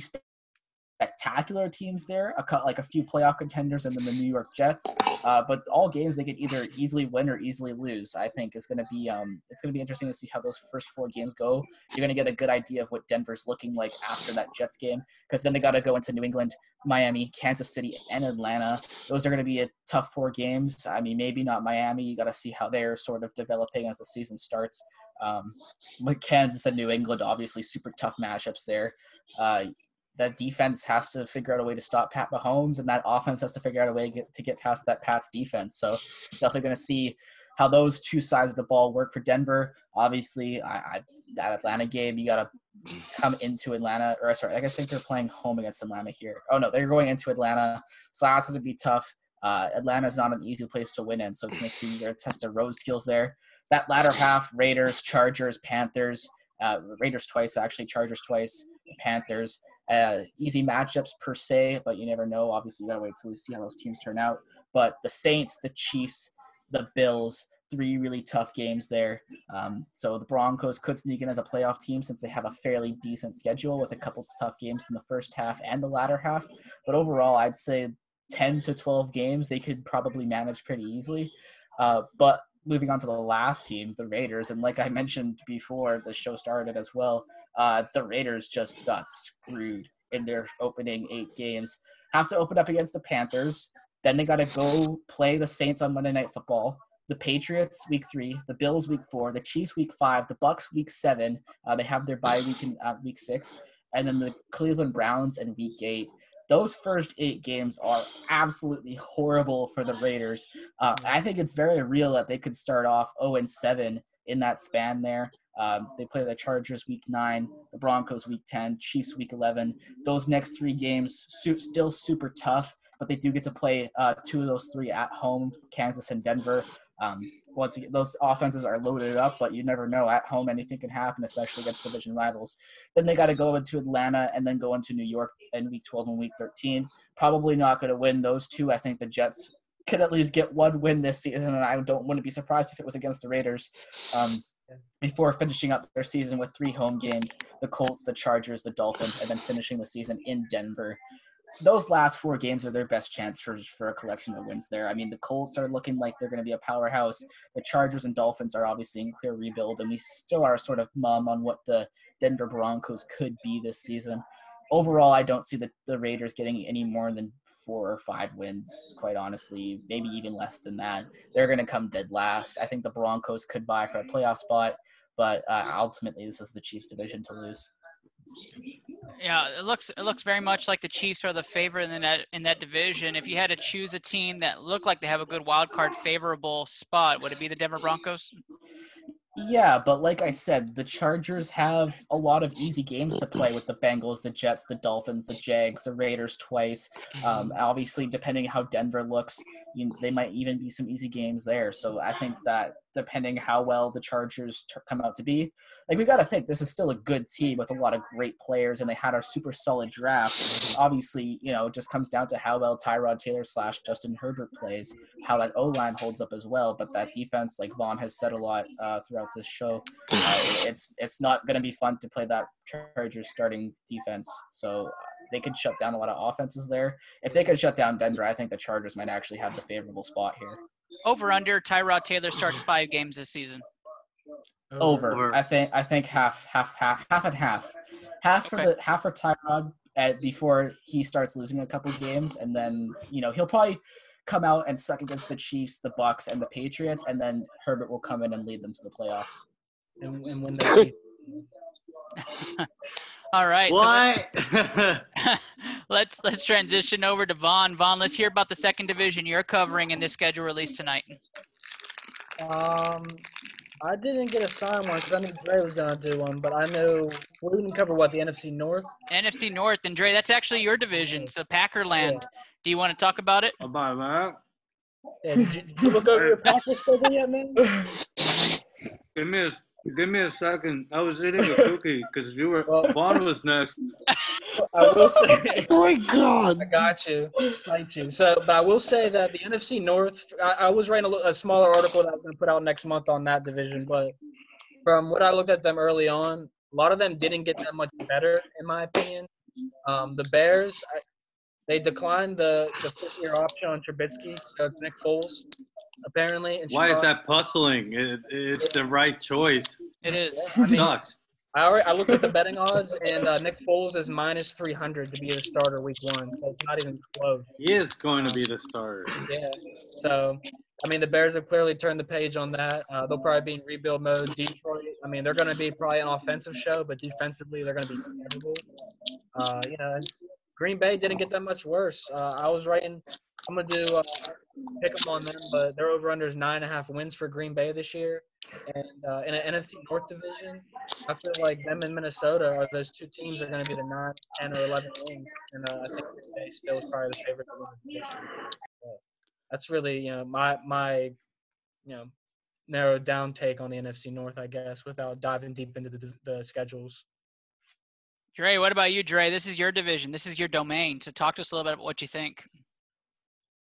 spectacular teams there, a, like a few playoff contenders, and then the New York Jets. Uh, but all games they could either easily win or easily lose. I think is going to be um, it's going to be interesting to see how those first four games go. You're going to get a good idea of what Denver's looking like after that Jets game, because then they got to go into New England, Miami, Kansas City, and Atlanta. Those are going to be a tough four games. I mean, maybe not Miami. You got to see how they're sort of developing as the season starts. Um, with Kansas and New England, obviously super tough matchups there. Uh, that defense has to figure out a way to stop Pat Mahomes, and that offense has to figure out a way to get, to get past that Pat's defense. So definitely going to see how those two sides of the ball work for Denver. Obviously, I, I that Atlanta game, you got to come into Atlanta, or sorry, I guess think they're playing home against Atlanta here. Oh no, they're going into Atlanta, so that's going to be tough. Uh, Atlanta's not an easy place to win in, so going to see you're to test their road skills there. That latter half, Raiders, Chargers, Panthers, uh, Raiders twice actually, Chargers twice, Panthers. Uh, easy matchups per se, but you never know. Obviously, you gotta wait till you see how those teams turn out. But the Saints, the Chiefs, the Bills, three really tough games there. Um, so the Broncos could sneak in as a playoff team since they have a fairly decent schedule with a couple tough games in the first half and the latter half. But overall, I'd say 10 to 12 games they could probably manage pretty easily. Uh, but moving on to the last team, the Raiders, and like I mentioned before the show started as well, uh, the Raiders just got screwed in their opening eight games. Have to open up against the Panthers. Then they got to go play the Saints on Monday Night Football. The Patriots week three, the Bills week four, the Chiefs week five, the Bucs week seven. Uh, they have their bye week in uh, week six, and then the Cleveland Browns in week eight those first eight games are absolutely horrible for the Raiders. Uh, I think it's very real that they could start off 0 and 7 in that span there. Um, they play the Chargers week nine, the Broncos week 10, Chiefs week 11. Those next three games, su- still super tough, but they do get to play uh, two of those three at home, Kansas and Denver. Um, once again, those offenses are loaded up, but you never know. At home, anything can happen, especially against division rivals. Then they got to go into Atlanta and then go into New York in week 12 and week 13. Probably not going to win those two. I think the Jets could at least get one win this season, and I don't wouldn't be surprised if it was against the Raiders. Um, before finishing up their season with three home games the Colts, the Chargers, the Dolphins, and then finishing the season in Denver those last four games are their best chance for for a collection of wins there. I mean, the Colts are looking like they're going to be a powerhouse. The Chargers and Dolphins are obviously in clear rebuild, and we still are sort of mum on what the Denver Broncos could be this season. Overall, I don't see the, the Raiders getting any more than four or five wins, quite honestly, maybe even less than that. They're going to come dead last. I think the Broncos could buy for a playoff spot, but uh, ultimately, this is the Chiefs' division to lose. Yeah, it looks it looks very much like the Chiefs are the favorite in that in that division. If you had to choose a team that looked like they have a good wild card favorable spot, would it be the Denver Broncos? Yeah, but like I said, the Chargers have a lot of easy games to play with the Bengals, the Jets, the Dolphins, the Jags, the Raiders twice. Um, obviously, depending how Denver looks, you, they might even be some easy games there. So I think that depending how well the Chargers t- come out to be, like we got to think this is still a good team with a lot of great players, and they had a super solid draft. Obviously, you know, it just comes down to how well Tyrod Taylor slash Justin Herbert plays, how that O line holds up as well. But that defense, like Vaughn has said a lot uh, throughout this show, uh, it's it's not going to be fun to play that Chargers starting defense. So they could shut down a lot of offenses there. If they could shut down Denver, I think the Chargers might actually have the favorable spot here. Over under Tyrod Taylor starts five games this season. Over. Over. I think I think half half half half and half. Half for Okay. the half for Tyrod at, before he starts losing a couple games, and then you know he'll probably come out and suck against the Chiefs, the Bucs, and the Patriots, and then Herbert will come in and lead them to the playoffs. and, and when they All right. so What? let's let's transition over to Vaughn. Vaughn, let's hear about the second division you're covering in this schedule release tonight. Um, I didn't get a sign one because I knew Dre was gonna do one, but I know we didn't cover what the NFC North. NFC North, and Dre, that's actually your division, so Packerland. Do you want to talk about it? Bye, man. Yeah, did, you, did you look over your Packers schedule yet, man? Give me a give me a second. I was eating a cookie because you were Well- Vaughn was next. I will say. Oh my god. I got you. Sniped you. So, but I will say that the NFC North, I, I was writing a, a smaller article that I'm going to put out next month on that division, but from what I looked at them early on, a lot of them didn't get that much better, in my opinion. Um, the Bears, I, they declined the, the fifth year option on Trubisky, so it's Nick Foles, apparently. And Why is that puzzling? It, it's the right choice. It is. I It mean, sucks. I already, I looked at the betting odds, and uh, Nick Foles is minus 300 to be the starter week one, so it's not even close. He is going to be the starter. Yeah. So, I mean, the Bears have clearly turned the page on that. Uh, they'll probably be in rebuild mode. Detroit, I mean, they're going to be probably an offensive show, but defensively, they're going to be terrible. Uh, you know, Green Bay didn't get that much worse. Uh, I was writing I'm gonna do uh, pick them on them, but their over under is nine and a half wins for Green Bay this year. And uh, in an NFC North division, I feel like them and Minnesota are those two teams that are to be the nine, 10, or 11 wins. And uh, I think Green Bay still is probably the favorite to win the division. That's really you know my my you know narrowed down take on the NFC North, I guess, without diving deep into the, the schedules. Dre, what about you, Dre? This is your division. This is your domain. So talk to us a little bit about what you think.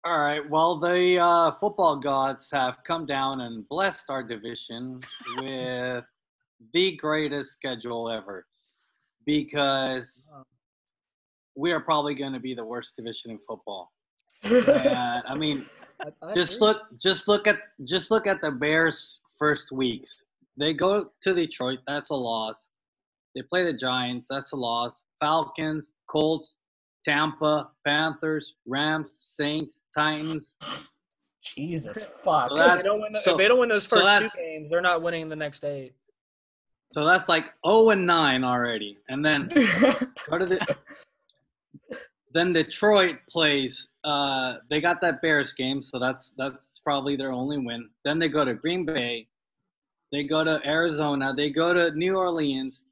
All right. Well, the uh, football gods have come down and blessed our division with the greatest schedule ever because we are probably going to be the worst division in football. And I mean, I, just look just look at just look at the bears first weeks they go to detroit that's a loss they play the giants that's a loss falcons colts tampa panthers rams saints titans. Jesus fuck. So if, they don't win the, so- if they don't win those so first two games, they're not winning the next eight. so that's like 0 and 9 already. And then go to the then detroit plays uh they got that bears game so that's that's probably their only win. Then they go to green bay. They go to arizona. They go to new orleans.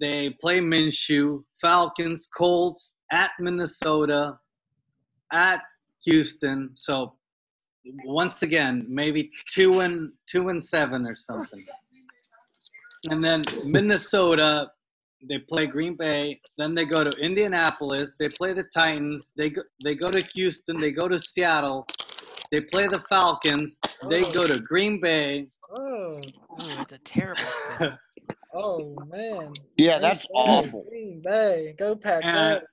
They play minshew falcons colts at minnesota at houston so once again maybe two and two and seven or something and then minnesota they play Green Bay, then they go to Indianapolis, they play the Titans, they go they go to Houston, they go to Seattle, they play the Falcons, they go to Green Bay. Oh, Ooh, that's a terrible schedule. oh man. Yeah, Green that's Bay, awful. Green Bay, go Pack. And- go.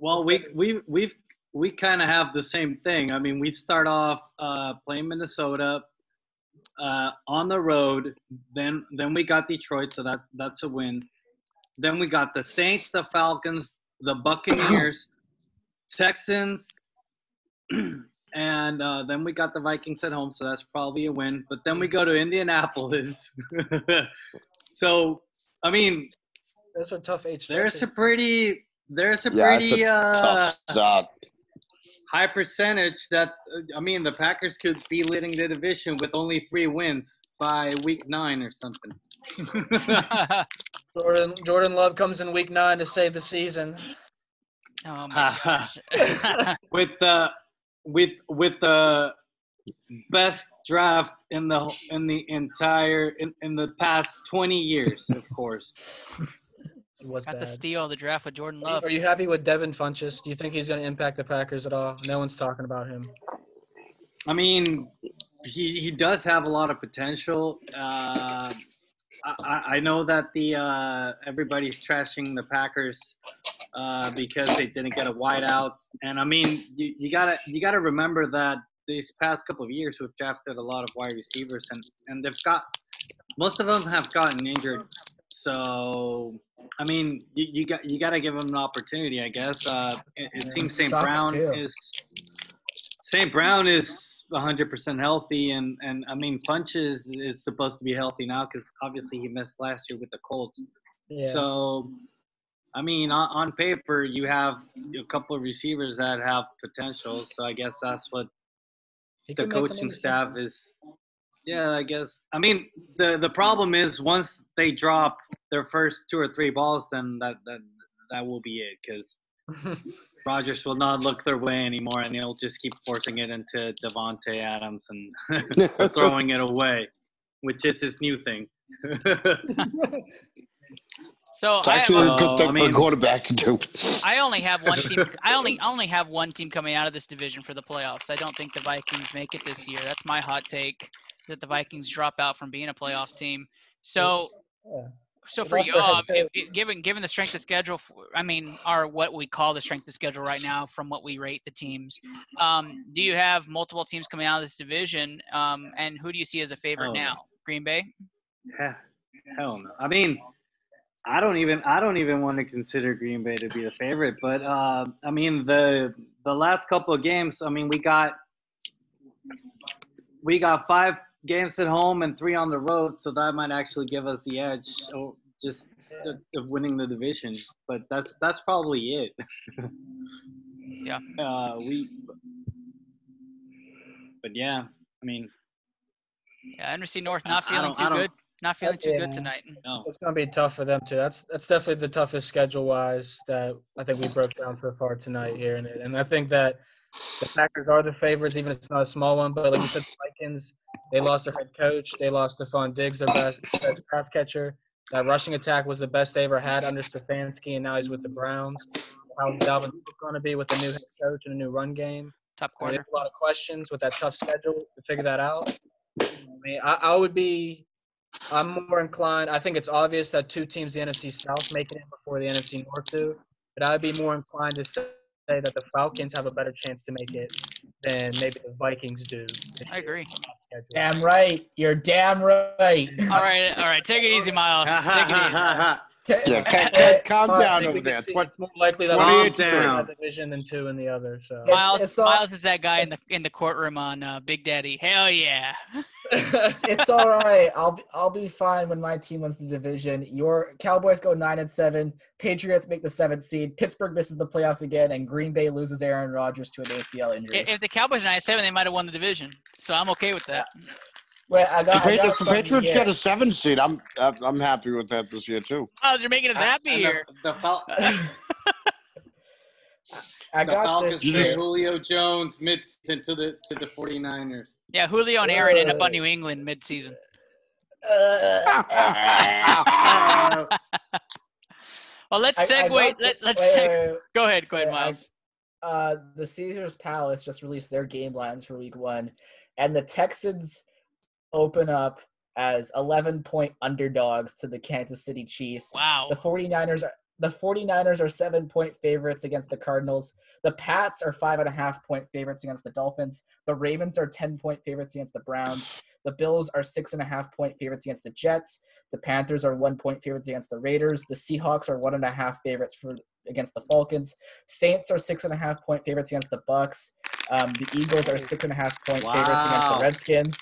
Well, we we we've we kind of have the same thing. I mean, we start off uh, playing Minnesota uh, on the road, then then we got Detroit, so that's that's a win. Then we got the Saints, the Falcons, the Buccaneers, Texans, and uh, then we got the Vikings at home, so that's probably a win. But then we go to Indianapolis. so, I mean, Those a tough eight there's a pretty there's a Yeah, it's a pretty uh, Tough high percentage that uh, I mean the Packers could be leading the division with only three wins by week nine or something. Jordan Jordan Love comes in week nine to save the season. oh my gosh. with the with with the best draft in the in the entire in, in the past 20 years of course It was Got bad. the steal of the draft with Jordan Love. Are you happy with Devin Funchess? Do you think he's going to impact the Packers at all? No one's talking about him. i mean he, he does have a lot of potential uh, I, I- I know that the uh, everybody's trashing the Packers uh, because they didn't get a wideout, and I mean you, you gotta you gotta remember that these past couple of years we've drafted a lot of wide receivers, and and they've got most of them have gotten injured. So I mean you, you got you gotta give them an opportunity, I guess. Uh, it, it seems St. Brown too. is St. Brown is 100% healthy, and and I mean Funchess is supposed to be healthy now because obviously he missed last year with the Colts. Yeah. So, I mean, on, on paper, you have a couple of receivers that have potential. So I guess that's what He the could make them coaching staff is. Yeah, I guess. I mean, the the problem is once they drop their first two or three balls, then that that that will be it because Rodgers will not look their way anymore, and he'll just keep forcing it into Davante Adams and throwing it away, which is his new thing. So It's I, have actually a- a good thing I for a quarterback to do. I only have one team. I only I only have one team coming out of this division for the playoffs. I don't think the Vikings make it this year. That's my hot take. That the Vikings drop out from being a playoff team. So Yeah. so for you, their uh, if- coach. given given the strength of schedule, I mean, are what we call the strength of schedule right now, from what we rate the teams, um, do you have multiple teams coming out of this division? Um, and who do you see as a favorite Oh. now? Green Bay. Yeah, Hell no. I mean, I don't even I don't even want to consider Green Bay to be the favorite. But uh, I mean the the last couple of games. I mean we got we got five games at home and three on the road, so that might actually give us the edge. Or just of of winning the division. But that's that's probably it. Yeah. Uh, we but yeah, I mean, Yeah, NFC North not feeling too good. Not feeling too Yeah. good tonight. no. It's gonna be tough for them too. That's that's definitely the toughest schedule wise that I think we broke down so far tonight here, and and I think that the Packers are the favorites, even if it's not a small one. But like you said, the Vikings they lost their head coach, they lost Stefon Diggs, their best, pass catcher. That rushing attack was the best they ever had under Stefanski, and now he's with the Browns. How's Dalvin Cook going to be with a new head coach and a new run game? Top quarter. there's a lot of questions with that tough schedule to figure that out. I mean, I, I would be, I'm more inclined. I think it's obvious that two teams, the NFC South, make it in before the NFC North do. But I would be more inclined to say that the Falcons have a better chance to make it than maybe the Vikings do. I agree. Damn right. You're damn right. All right, all right. Take it easy, Miles. Take it easy. Yeah, ca- Uh, calm down over there. see Twen- it's more likely that 28 one three. in that division than two in the other. So It's- Miles, it's all- Miles is that guy in the in the courtroom on uh, Big Daddy. Hell yeah. it's all right. I'll be I'll be fine when my team wins the division. Your Cowboys go nine and seven. Patriots make the seventh seed. Pittsburgh misses the playoffs again, and Green Bay loses Aaron Rodgers to an ACL injury. If the Cowboys are 97, they might have won the division. So I'm okay with that. Wait, I The got, I got Patriots, the something Patriots here. get a seven seed. I'm I'm happy with that this year too. Miles, you're making us happy And here. The, the, Fal- I the Falcons this. Julio Jones mid to the to the 49ers. Yeah, Julio and Aaron end up Uh, on New England mid-season. Uh, Well, let's I- I segue. got let, let's wait, seg- wait, wait. go ahead. Go ahead, Yeah, I- Miles. uh, the Caesars Palace just released their game lines for week one, and the Texans open up as 11 point underdogs to the Kansas City Chiefs. Wow. The 49ers are the 49ers are seven point favorites against the Cardinals. The Pats are five and a half point favorites against the Dolphins. The Ravens are 10 point favorites against the Browns. The Bills are six and a half point favorites against the Jets. The Panthers are one point favorites against the Raiders. The Seahawks are one and a half favorites for against the Falcons. Saints are six and a half point favorites against the Bucs. Um, the Eagles are six and a half point favorites against the Redskins.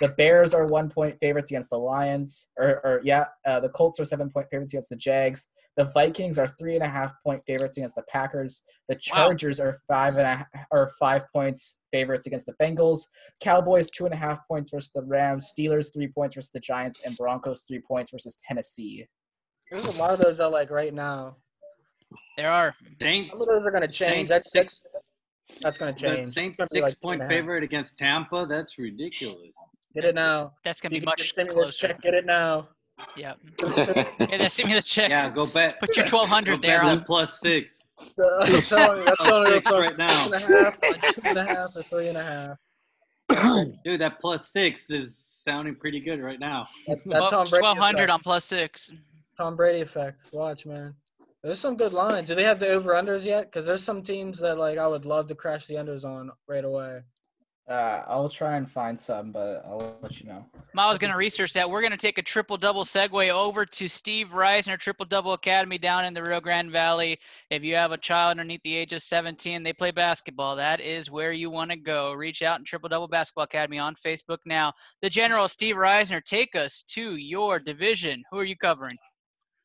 The Bears are one point favorites against the Lions. Or, or yeah, uh, the Colts are seven point favorites against the Jags. The Vikings are three and a half point favorites against the Packers. The Chargers are five five and a half, or five points favorites against the Bengals. Cowboys two and a half points versus the Rams. Steelers three points versus the Giants, and Broncos three points versus Tennessee. There's a lot of those are like right now. There are. Saints. Some of those are going to change. Saints That's that's, six. that's going to change. It's Saints six like two point and a half. favorite against Tampa. That's ridiculous. Get it now. That's gonna You be can much just send me this closer. check. Get it now. Yeah. Yeah, that stimulus check. Yeah, go bet. Put your 1200 there on. plus six. So, I'm telling you, that's Plus going six right now. Two and a half, like two and a half, or three and a half. Dude, that plus six is sounding pretty good right now. That, that Well, Tom Brady 1200 on plus six. Tom Brady effect. Watch, man. There's some good lines. Do they have the over unders yet? Because there's some teams that like I would love to crash the unders on right away. Uh, I'll try and find some, but I'll let you know. Miles going to research that. We're going to take a triple double segue over to Steve Reisner Triple Double Academy down in the Rio Grande Valley. If you have a child underneath the age of 17, they play basketball. That is where you want to go. Reach out and Triple Double Basketball Academy on Facebook now. The General Steve Reisner, take us to your division. Who are you covering?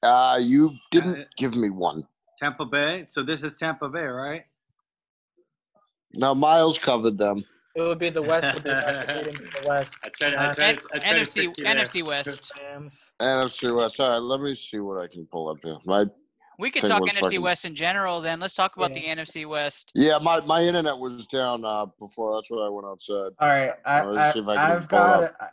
Uh, you didn't Uh, give me one. Tampa Bay. So this is Tampa Bay, right? No, Miles covered them. It would be the West would be to the West. I tried. I N- NFC NFC West. NFC West. All right, let me see what I can pull up here. My We could talk NFC second. West in general. Then let's talk about Yeah. the NFC West. yeah, my, my internet was down uh, before. That's why I went outside. All right, I, I, see if I can I've got up. a,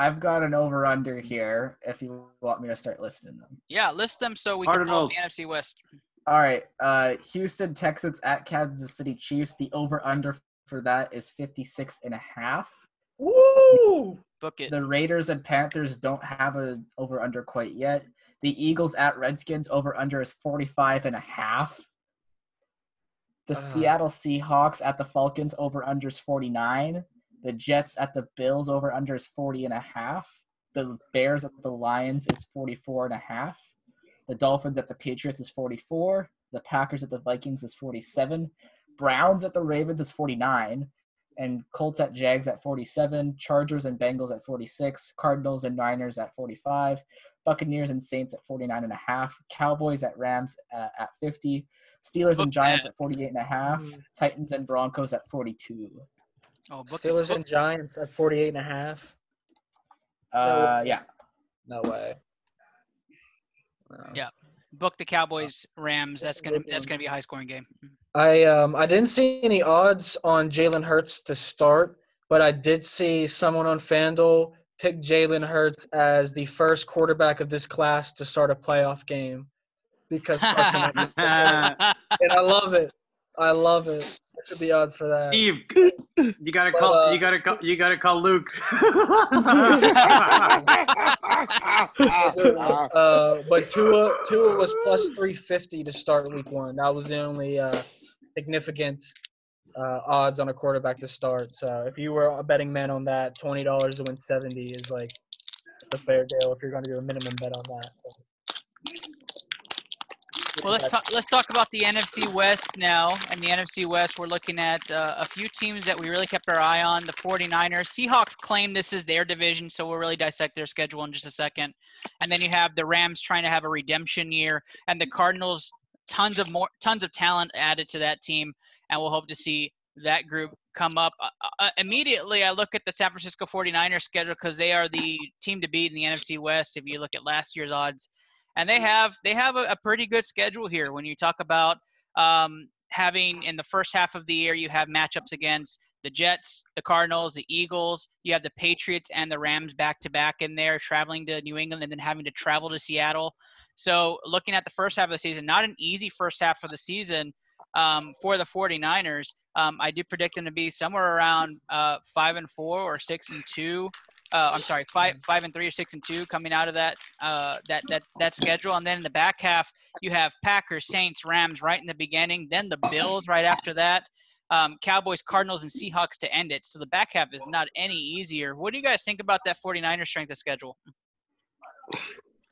I've got an over under here. If you want me to start listing them. Yeah, list them so we can pull up the NFC West. All right, uh, Houston Texans at Kansas City Chiefs. The over under for that is 56 and a half. Woo! Book it. The Raiders and Panthers don't have a over under quite yet. The Eagles at Redskins over under is 45 and a half. The Ah. Seattle Seahawks at the Falcons over under is 49. The Jets at the Bills over under is 40 and a half. The Bears at the Lions is 44 and a half. The Dolphins at the Patriots is 44. The Packers at the Vikings is 47. Browns at the Ravens is 49 and Colts at Jags at 47, Chargers and Bengals at 46, Cardinals and Niners at 45, Buccaneers and Saints at 49 and a half, Cowboys at Rams uh, at 50, Steelers Book and Giants that. at 48 and a half, Mm. Titans and Broncos at 42. Oh, book Steelers book- and Giants at 48 and a half. Uh, yeah. No way. No. Yeah. Book the Cowboys Rams. That's gonna that's gonna be a high scoring game. I um I didn't see any odds on Jalen Hurts to start, but I did see someone on FanDuel pick Jalen Hurts as the first quarterback of this class to start a playoff game because Carson and I love it. I love it. What are the odds for that? Steve, you gotta But, call. uh, you gotta call. You gotta call Luke. Uh, but Tua Tua was plus 350 to start week one. That was the only uh, significant uh, odds on a quarterback to start. So if you were a betting man on that, twenty dollars to win 70 is like a fair deal if you're going to do a minimum bet on that. So, Well, let's talk. Let's talk about the NFC West now. And the NFC West, we're looking at uh, a few teams that we really kept our eye on. The 49ers, Seahawks claim this is their division, so we'll really dissect their schedule in just a second. And then you have the Rams trying to have a redemption year, and the Cardinals, tons of more, tons of talent added to that team, and we'll hope to see that group come up. Uh, uh, immediately, I look at the San Francisco 49ers schedule because they are the team to beat in the NFC West. If you look at last year's odds and they have they have a, a pretty good schedule here. When you talk about um, having in the first half of the year, you have matchups against the Jets, the Cardinals, the Eagles. You have the Patriots and the Rams back to back in there, traveling to New England and then having to travel to Seattle. So looking at the first half of the season, not an easy first half of the season um, for the 49ers. Um, I do predict them to be somewhere around uh, five and four or six and two uh, I'm sorry, five five and three or six and two coming out of that uh, that that that schedule, and then in the back half you have Packers, Saints, Rams right in the beginning, then the Bills right after that, um, Cowboys, Cardinals, and Seahawks to end it. So the back half is not any easier. What do you guys think about that 49ers strength of schedule?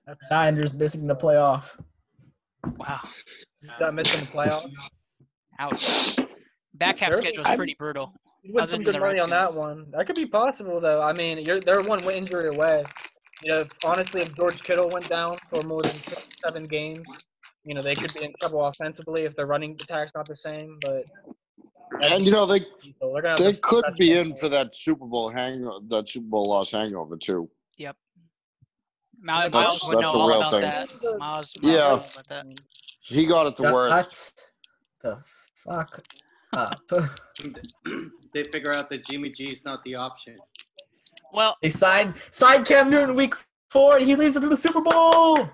that's Niners missing the playoff. Wow, that missing the playoff. ouch. Back half schedule is pretty brutal. You'd win some good the money on that one. That could be possible, though. I mean, you're they're one injury away. You know, honestly, if George Kittle went down for more than seven games, you know, they could be in trouble offensively if their running attack's not the same. But And you know they they're gonna have they the could be in of- for that Super Bowl hang that Super Bowl loss hangover too. Miles, That's- Miles would know that's a all real about thing. that. Miles, Miles Yeah. would know about that. He got it the worst. Shut the fuck up. they figure out that Jimmy G is not the option. Well, they signed signed Cam Newton week four and he leads them to the Super Bowl.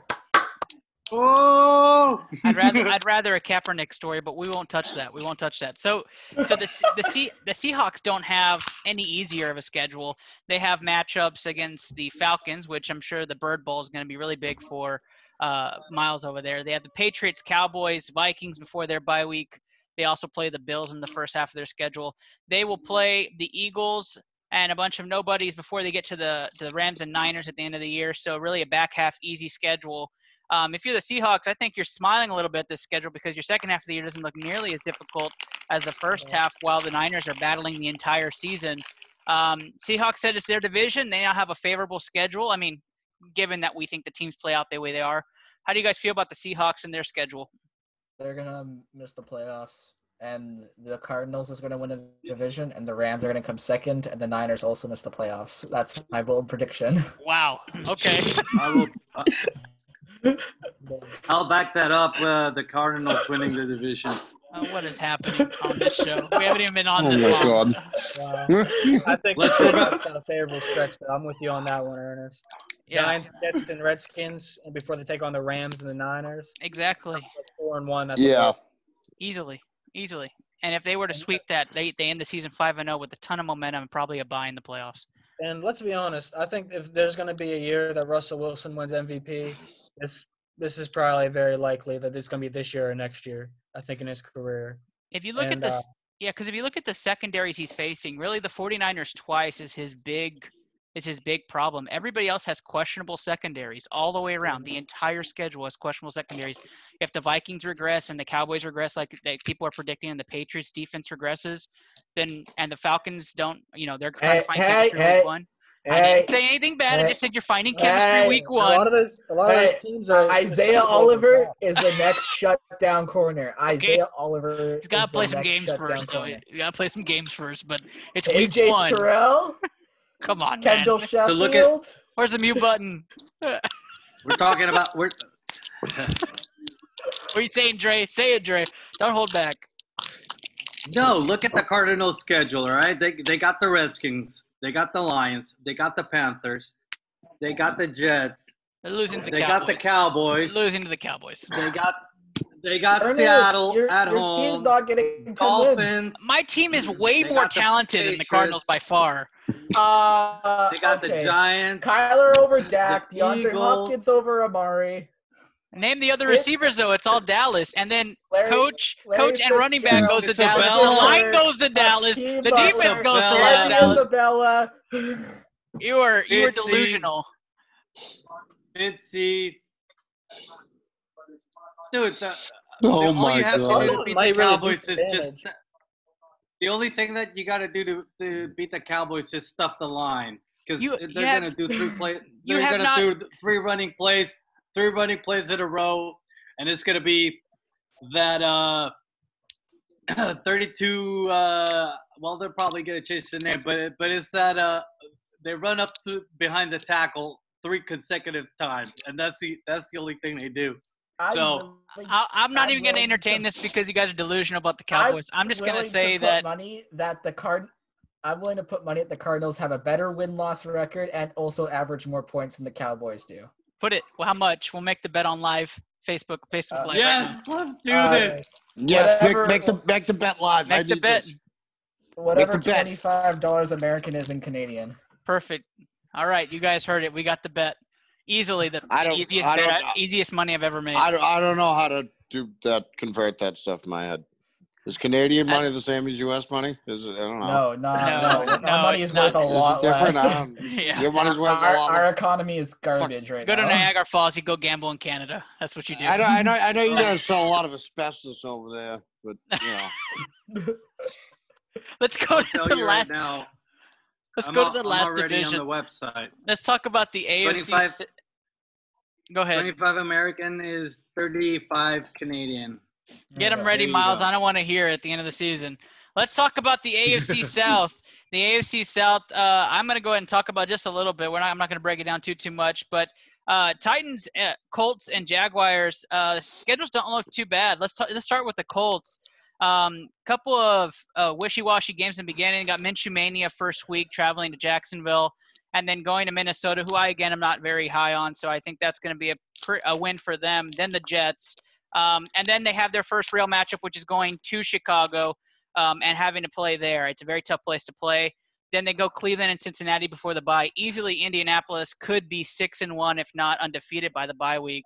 Oh, I'd rather I'd rather a Kaepernick story, but we won't touch that. We won't touch that. So so the the Se- the Seahawks don't have any easier of a schedule. They have matchups against the Falcons, which I'm sure the Bird Bowl is going to be really big for uh, Miles over there. They have the Patriots, Cowboys, Vikings before their bye week. They also play the Bills in the first half of their schedule. They will play the Eagles and a bunch of nobodies before they get to the to the Rams and Niners at the end of the year. So really a back half easy schedule. Um, if you're the Seahawks, I think you're smiling a little bit at this schedule because your second half of the year doesn't look nearly as difficult as the first half, while the Niners are battling the entire season. Um, Seahawks said it's their division. They now have a favorable schedule. I mean, given that we think the teams play out the way they are, how do you guys feel about the Seahawks and their schedule? They're gonna miss the playoffs. And the Cardinals is gonna win the division, and the Rams are gonna come second, and the Niners also miss the playoffs. That's my bold prediction. Wow. Okay. I will. Uh, I'll back that up. Uh, the Cardinals winning the division. Uh, what is happening on this show? We haven't even been on Oh this my long. God. Wow. I think the Let's go back- got a favorable stretch. Though. I'm with you on that one, Ernest. Yeah, Giants, Jets, and Redskins, before they take on the Rams and the Niners, exactly. four and one. That's Yeah. Easily, easily. And if they were to sweep that, they they end the season five and zero with a ton of momentum and probably a bye in the playoffs. And let's be honest, I think if there's going to be a year that Russell Wilson wins MVP, this this is probably very likely that it's going to be this year or next year. I think in his career. If you look at this, uh, yeah, because if you look at the secondaries he's facing, really the 49ers twice is his big is his big problem. Everybody else has questionable secondaries all the way around. The entire schedule has questionable secondaries. If the Vikings regress and the Cowboys regress like they, people are predicting and the Patriots defense regresses, then and the Falcons don't, you know, they're trying Hey, to find hey, chemistry hey. week one. I didn't say anything bad. I just said you're finding chemistry Hey. week A lot one. of those, a lot of Hey, those teams are Isaiah Oliver is the next shutdown corner. Isaiah Oliver. He's got to play some games shutdown first, though. corner. You got to play some games first. But it's week AJ one. Terrell, Come on, man. Kendall So Sheffield. look at- Where's the mute button? We're talking about we're are you saying, Dre? Say it, Dre. Don't hold back. no. Look at the Cardinals' schedule. All right, they they got the Redskins, they got the Lions, they got the Panthers, they got the Jets, They're losing to the they Cowboys. got the Cowboys, They're losing to the Cowboys. they got they got Ernest, Seattle your, at your home. team's not getting Dolphins. My team is way They more got the talented than the Cardinals by far. Uh, They got okay. the Giants. Kyler over Dak, The DeAndre Eagles. Hopkins over Amari. Name the other Fitz- receivers though. It's all Dallas, and then Larry- coach, Larry coach, and running back goes to Isabella. Dallas. The line goes to Dallas. The defense goes to Isabella. Dallas. Isabella. You are you are delusional. Fitzy. Dude, the, Oh all my you have to do god. to beat Might the really Cowboys is just the only thing that you got to do to, to beat the Cowboys is stuff the line because they're have- gonna do three play. you They're gonna not- do three running plays, three running plays in a row, and it's gonna be that uh, 32. Uh, well, they're probably gonna change the name, but but it's that uh, they run up to behind the tackle three consecutive times, and that's the that's the only thing they do. I'm So, willing- I, I'm not even going to entertain this because you guys are delusional about the I'm Cowboys. I'm just going to willing say put that money that the card. I'm willing to put money that the Cardinals have a better win loss record and also average more points than the Cowboys do. put it. Well, how much? We'll make the bet on live Facebook Facebook Uh, live. right Yes, let's do Uh, this. Yes, Whatever- make, make the make the bet live. now. I Make the bet. this. Whatever the twenty-five dollars American is in Canadian. Perfect. All right, you guys heard it. We got the bet. Easily the I don't- easiest I don't- I- easiest money I've ever made. I don't, I don't know how to do that. Convert that stuff in my head. Is Canadian money That's- the same as U.S. money? Is it? I don't know. No, no, No, no. no, Our money it's is worth a lot it different? less. I um, don't, yeah. Your money's worth our, a lot. our economy is garbage right now. Go to. Niagara Falls. You go gamble in Canada. That's what you do. I know, I know, I know. You guys sell a lot of asbestos over there, but you know. Let's go to the you right last. now. let's I'm go al- to the I'm last division. on the website. Let's talk about the AFC. 25 s- Go ahead. 25 American is 35 Canadian. Get them ready, Miles. go. I don't want to hear it at the end of the season. Let's talk about the AFC South. The AFC South. Uh, I'm going to go ahead and talk about just a little bit. We're not. I'm not going to break it down too too much, but uh, Titans, uh, Colts, and Jaguars uh, schedules don't look too bad. Let's ta- let's start with the Colts. Um, couple of uh, wishy-washy games in the beginning. Got Minshew Mania first week, traveling to Jacksonville, and then going to Minnesota, who I again am not very high on. So I think that's going to be a, a win for them. Then the Jets. Um, and then they have their first real matchup, which is going to Chicago um, and having to play there. It's a very tough place to play. Then they go Cleveland and Cincinnati before the bye. Easily, Indianapolis could be six and one, if not undefeated by the bye week.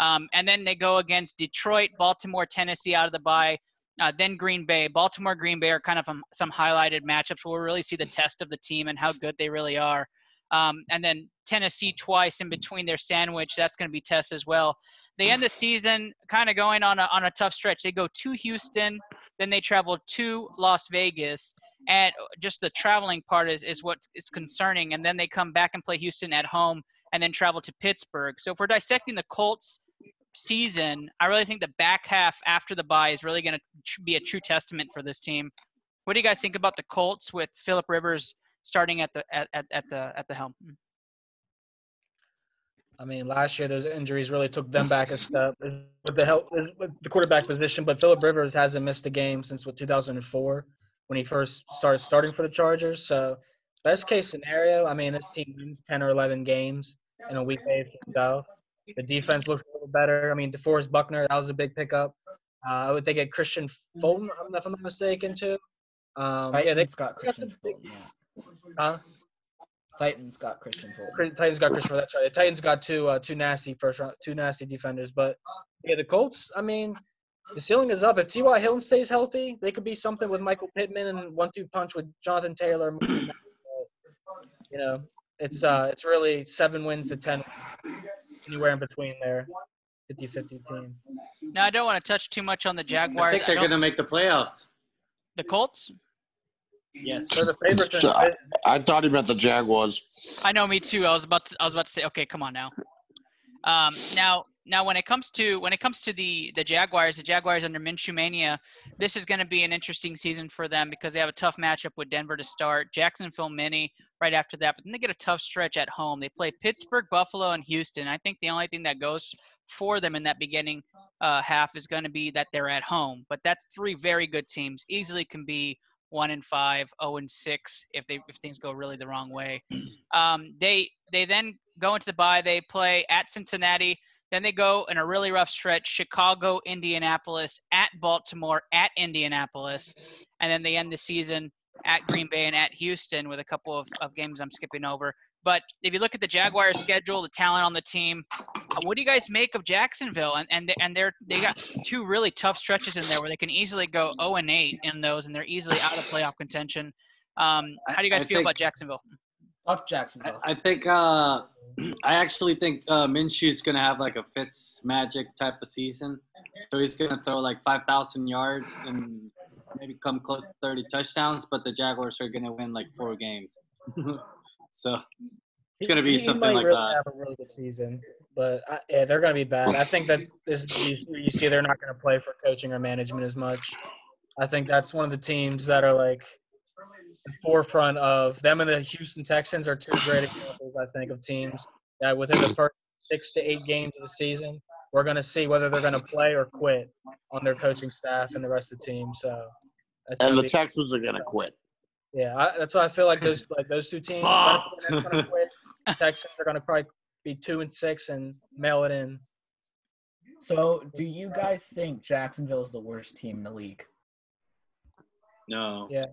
Um, and then they go against Detroit, Baltimore, Tennessee out of the bye. Uh, then Green Bay, Baltimore, Green Bay are kind of um, some highlighted matchups where we'll really see the test of the team and how good they really are. Um, and then Tennessee twice in between their sandwich. That's going to be test as well. They end the season kind of going on a, on a tough stretch. They go to Houston, then they travel to Las Vegas, and just the traveling part is, is what is concerning. And then they come back and play Houston at home, and then travel to Pittsburgh. So if we're dissecting the Colts season, I really think the back half after the bye is really going to be a true testament for this team. What do you guys think about the Colts with Philip Rivers starting at the at, at, at the at the helm? I mean, last year those injuries really took them back a step with the help with the quarterback position. But Philip Rivers hasn't missed a game since what 2004 when he first started starting for the Chargers. So, best case scenario, I mean, this team wins 10 or 11 games in a week AFC South. The defense looks a little better. I mean, DeForest Buckner, that was a big pickup. Uh, I would think get Kristian Fulton, if I'm not mistaken, too. Um, yeah, they Titans got got Christian some big- Fulton. Yeah. Huh? Titans got Kristian Fulton. Titans got Christopher. That's right. The Titans got two uh, two nasty first round, two nasty defenders. But yeah, the Colts. I mean, the ceiling is up. If T.Y. Hilton stays healthy, they could be something with Michael Pittman and one-two punch with Jonathan Taylor. you know, it's uh, it's really seven wins to ten, anywhere in between there. 50-50 team. Now I don't want to touch too much on the Jaguars. I think they're don't- going to make the playoffs. the Colts. Yes. They're the favorites So- division. I thought he meant the Jaguars. I know, me too. I was about to, I was about to say, okay, come on now. Um, now, now when it comes to when it comes to the the Jaguars, the Jaguars under Minshew mania, this is going to be an interesting season for them because they have a tough matchup with Denver to start, Jacksonville mini right after that, but then they get a tough stretch at home. They play Pittsburgh, Buffalo, and Houston. I think the only thing that goes for them in that beginning uh, half is going to be that they're at home, but that's three very good teams. Easily can be one and five, zero and six if they if things go really the wrong way. Um, they they then go into the bye. They play at Cincinnati. Then they go in a really rough stretch: Chicago, Indianapolis, at Baltimore, at Indianapolis, and then they end the season at Green Bay and at Houston with a couple of, of games I'm skipping over. But if you look at the Jaguars' schedule, the talent on the team, uh, what do you guys make of Jacksonville? And and they, and they're they got two really tough stretches in there where they can easily go 0 and 8 in those, and they're easily out of playoff contention. Um, how do you guys I feel think- about Jacksonville? Fuck Jacksonville. I, I think uh, I actually think uh, Minshew's gonna have like a Fitz magic type of season. So he's gonna throw like five thousand yards and maybe come close to thirty touchdowns, but the Jaguars are gonna win like four games. so it's gonna be He- he something might like really that. Have a really good season, but I, yeah, they're going to be bad. I think that this you, you see they're not going to play for coaching or management as much. I think that's one of the teams that are like the forefront of them and the Houston Texans are two great examples. I think of teams that within the first six to eight games of the season, we're going to see whether they're going to play or quit on their coaching staff and the rest of the team. So. That's And the be- Texans are gonna quit. Yeah, I, that's why I feel like those like those two teams. Fuck. Gonna quit. Texans are gonna probably be two and six and mail it in. So, do you guys think Jacksonville is the worst team in the league? No. Yeah.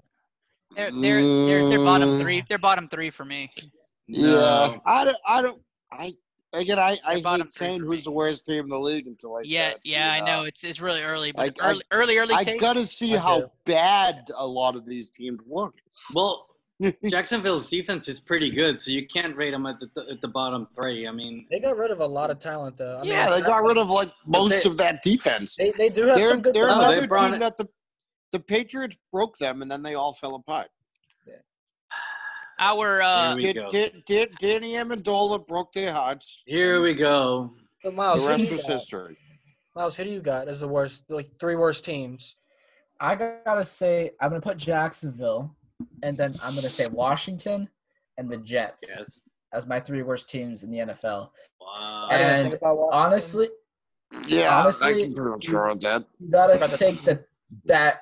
They're they're they're, they're bottom Mm. three. They're bottom three for me. Yeah, No. I don't. I don't. I again. I I They're hate saying who's the worst team in the league until I Yeah, start yeah, I know uh, it's it's really early, but I- I- early, early, early I take. gotta see I how do. bad a lot of these teams look. Well, Jacksonville's defense is pretty good, so you can't rate them at the at the bottom three. I mean, They got rid of a lot of talent though. I mean, yeah, they got rid of like most they- of that defense. They, they do have They're some good. they're No, talent. they another team it- that the the Patriots broke them, and then they all fell apart. Our uh, Here we Did, go. did, did Danny Amendola broke their hearts. here we go. So Miles, The who do rest you was got? history. Miles, who do you got as the worst? Like three worst teams. I gotta say, I'm gonna put Jacksonville, and then I'm gonna say Washington and the Jets Yes. as my three worst teams in the NFL. Wow. I didn't And think about Washington. Honestly, Yeah, I Honestly, can pretty much go with that. you gotta About think that that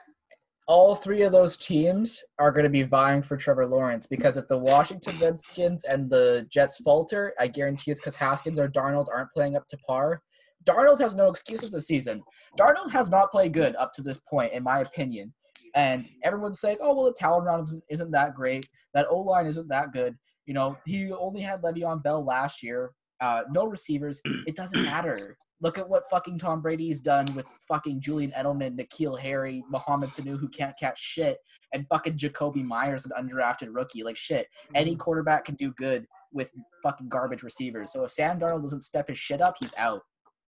all three of those teams are going to be vying for Trevor Lawrence because if the Washington Redskins and the Jets falter, I guarantee it's because Haskins or Darnold aren't playing up to par. Darnold has no excuses this season. Darnold has not played good up to this point, in my opinion. And everyone's saying, "Oh well, the talent around isn't that great. That O line isn't that good." You know, he only had Le'Veon Bell last year. Uh, no receivers. It doesn't matter. Look at what fucking Tom Brady's done with fucking Julian Edelman, N'Keal Harry, Mohamed Sanu, who can't catch shit, and fucking Jakobi Meyers, an undrafted rookie. Like shit, any quarterback can do good with fucking garbage receivers. So if Sam Darnold doesn't step his shit up, he's out.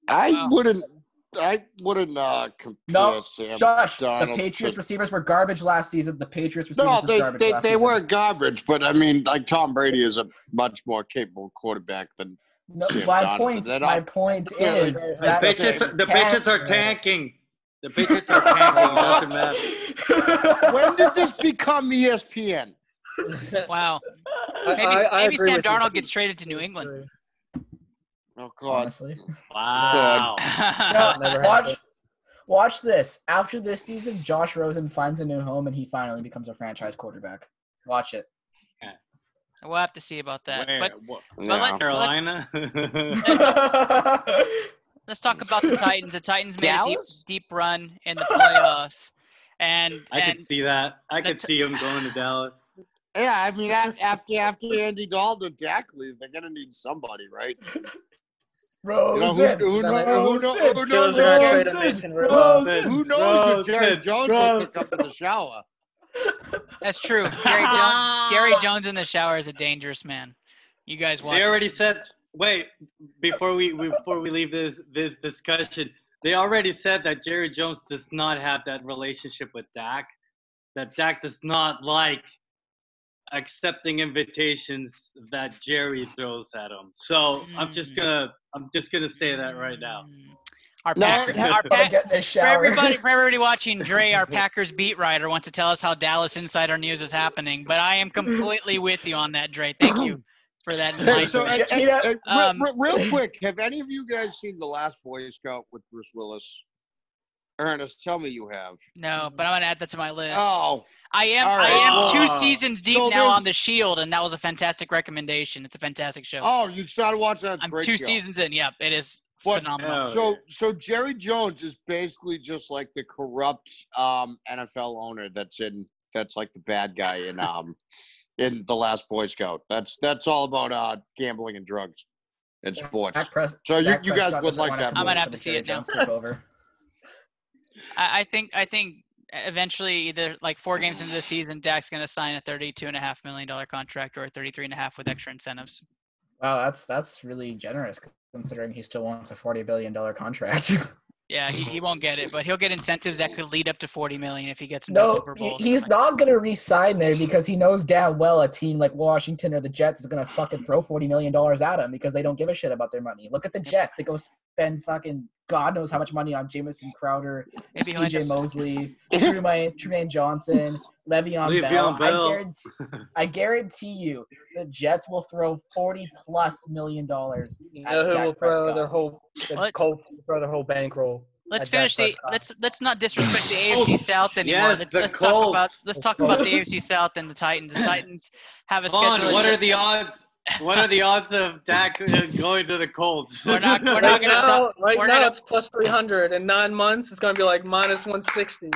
I Wow. wouldn't. I wouldn't uh, compare No, Sam Shush. Darnold the Patriots to- receivers were garbage last season. The Patriots receivers No, were they garbage they, last they season. were garbage, but I mean, like Tom Brady is a much more capable quarterback than No, Sam my Darnold, point. My point Yeah, is the that The Patriots, same. the Patriots are tanking. The bitches are tanking. Doesn't matter. when did this become ESPN? wow, maybe I- I maybe Sam with. Darnold gets traded to New England. Oh God! Honestly. Wow. No, watch, happened. watch this. After this season, Josh Rosen finds a new home and he finally becomes a franchise quarterback. Watch it. We'll have to see about that. Where? But What? but Yeah. let's, let's Carolina. let's talk about the Titans. The Titans made a deep deep run in the playoffs, and I and could see that. I could That's- see him going to Dallas. Yeah, I mean, after after Andy Dalton and Dak leave, they're gonna need somebody, right? Rosen. You know who who, know, who, know, who knows are gonna if trade Jerry, a Mason Rudolph. Rosen. who knows if Jerry Jones will pick up in the shower? That's true. Gary Jones, Gary Jones in the shower is a dangerous man. You guys watch. They it. already said. Wait, before we before we leave this this discussion, they already said that Jerry Jones does not have that relationship with Dak. that Dak does not like accepting invitations that Jerry throws at him. So I'm just Mm. gonna I'm just gonna say that right now. Our No, Packers, our Gotta Pack- get in the for everybody, for everybody watching, Dre, our Packers beat writer, wants to tell us how Dallas Insider News is happening. But I am completely with you on that, Dre. Thank you for that. Hey, so, enlightenment. uh, You know- uh, Um, real, real quick, have any of you guys seen The Last Boy Scout with Bruce Willis? Ernest, tell me you have. no, but I'm gonna add that to my list. Oh, I am. all I am well, two uh, seasons deep so now on The Shield, and that was a fantastic recommendation. It's a fantastic show. oh, you started watching that? It's a I'm great two show. seasons in. Yep, it is What- phenomenal. Oh, So, yeah. so Jerry Jones is basically just like the corrupt um, NFL owner that's in that's like the bad guy in um in the Last Boy Scout. That's that's all about uh gambling and drugs and sports. Dak Pres- So you, you guys Prescott would like that. come I might over have to see Jerry it now. Jones takeover. I, I think. I think eventually, either like four games into the season, Dak's gonna sign a thirty-two and a half million dollar contract or a thirty-three and a half with extra incentives. Wow, that's that's really generous considering he still wants a forty billion dollar contract. Yeah, he, he won't get it, but he'll get incentives that could lead up to forty million if he gets into no, Super Bowls. he's not gonna re-sign there because he knows damn well a team like Washington or the Jets is gonna fucking throw forty million dollars at him because they don't give a shit about their money. Look at the Jets; they go spend fucking God knows how much money on Jamison Crowder, Maybe he'll end C.J. up- Mosley, Trumaine, Trumaine Johnson, Le'Veon, Bell. Le'Veon Bell. I guarantee, I guarantee you, the Jets will throw forty plus million dollars. At know who Dak will throw Prescott. their whole the Let's- Colts will throw their whole bankroll. Let's finish the. Let's let's not disrespect the AFC South anymore. Yes, let's the let's talk about let's The talk about the AFC South and the Titans. The Titans have a Vaughn, schedule. what are the odds? What are the odds of Dak uh, going to the Colts? We're not- we're not Right gonna now, talk- right we're now gonna- it's plus 300. In nine months, it's going to be like minus 160.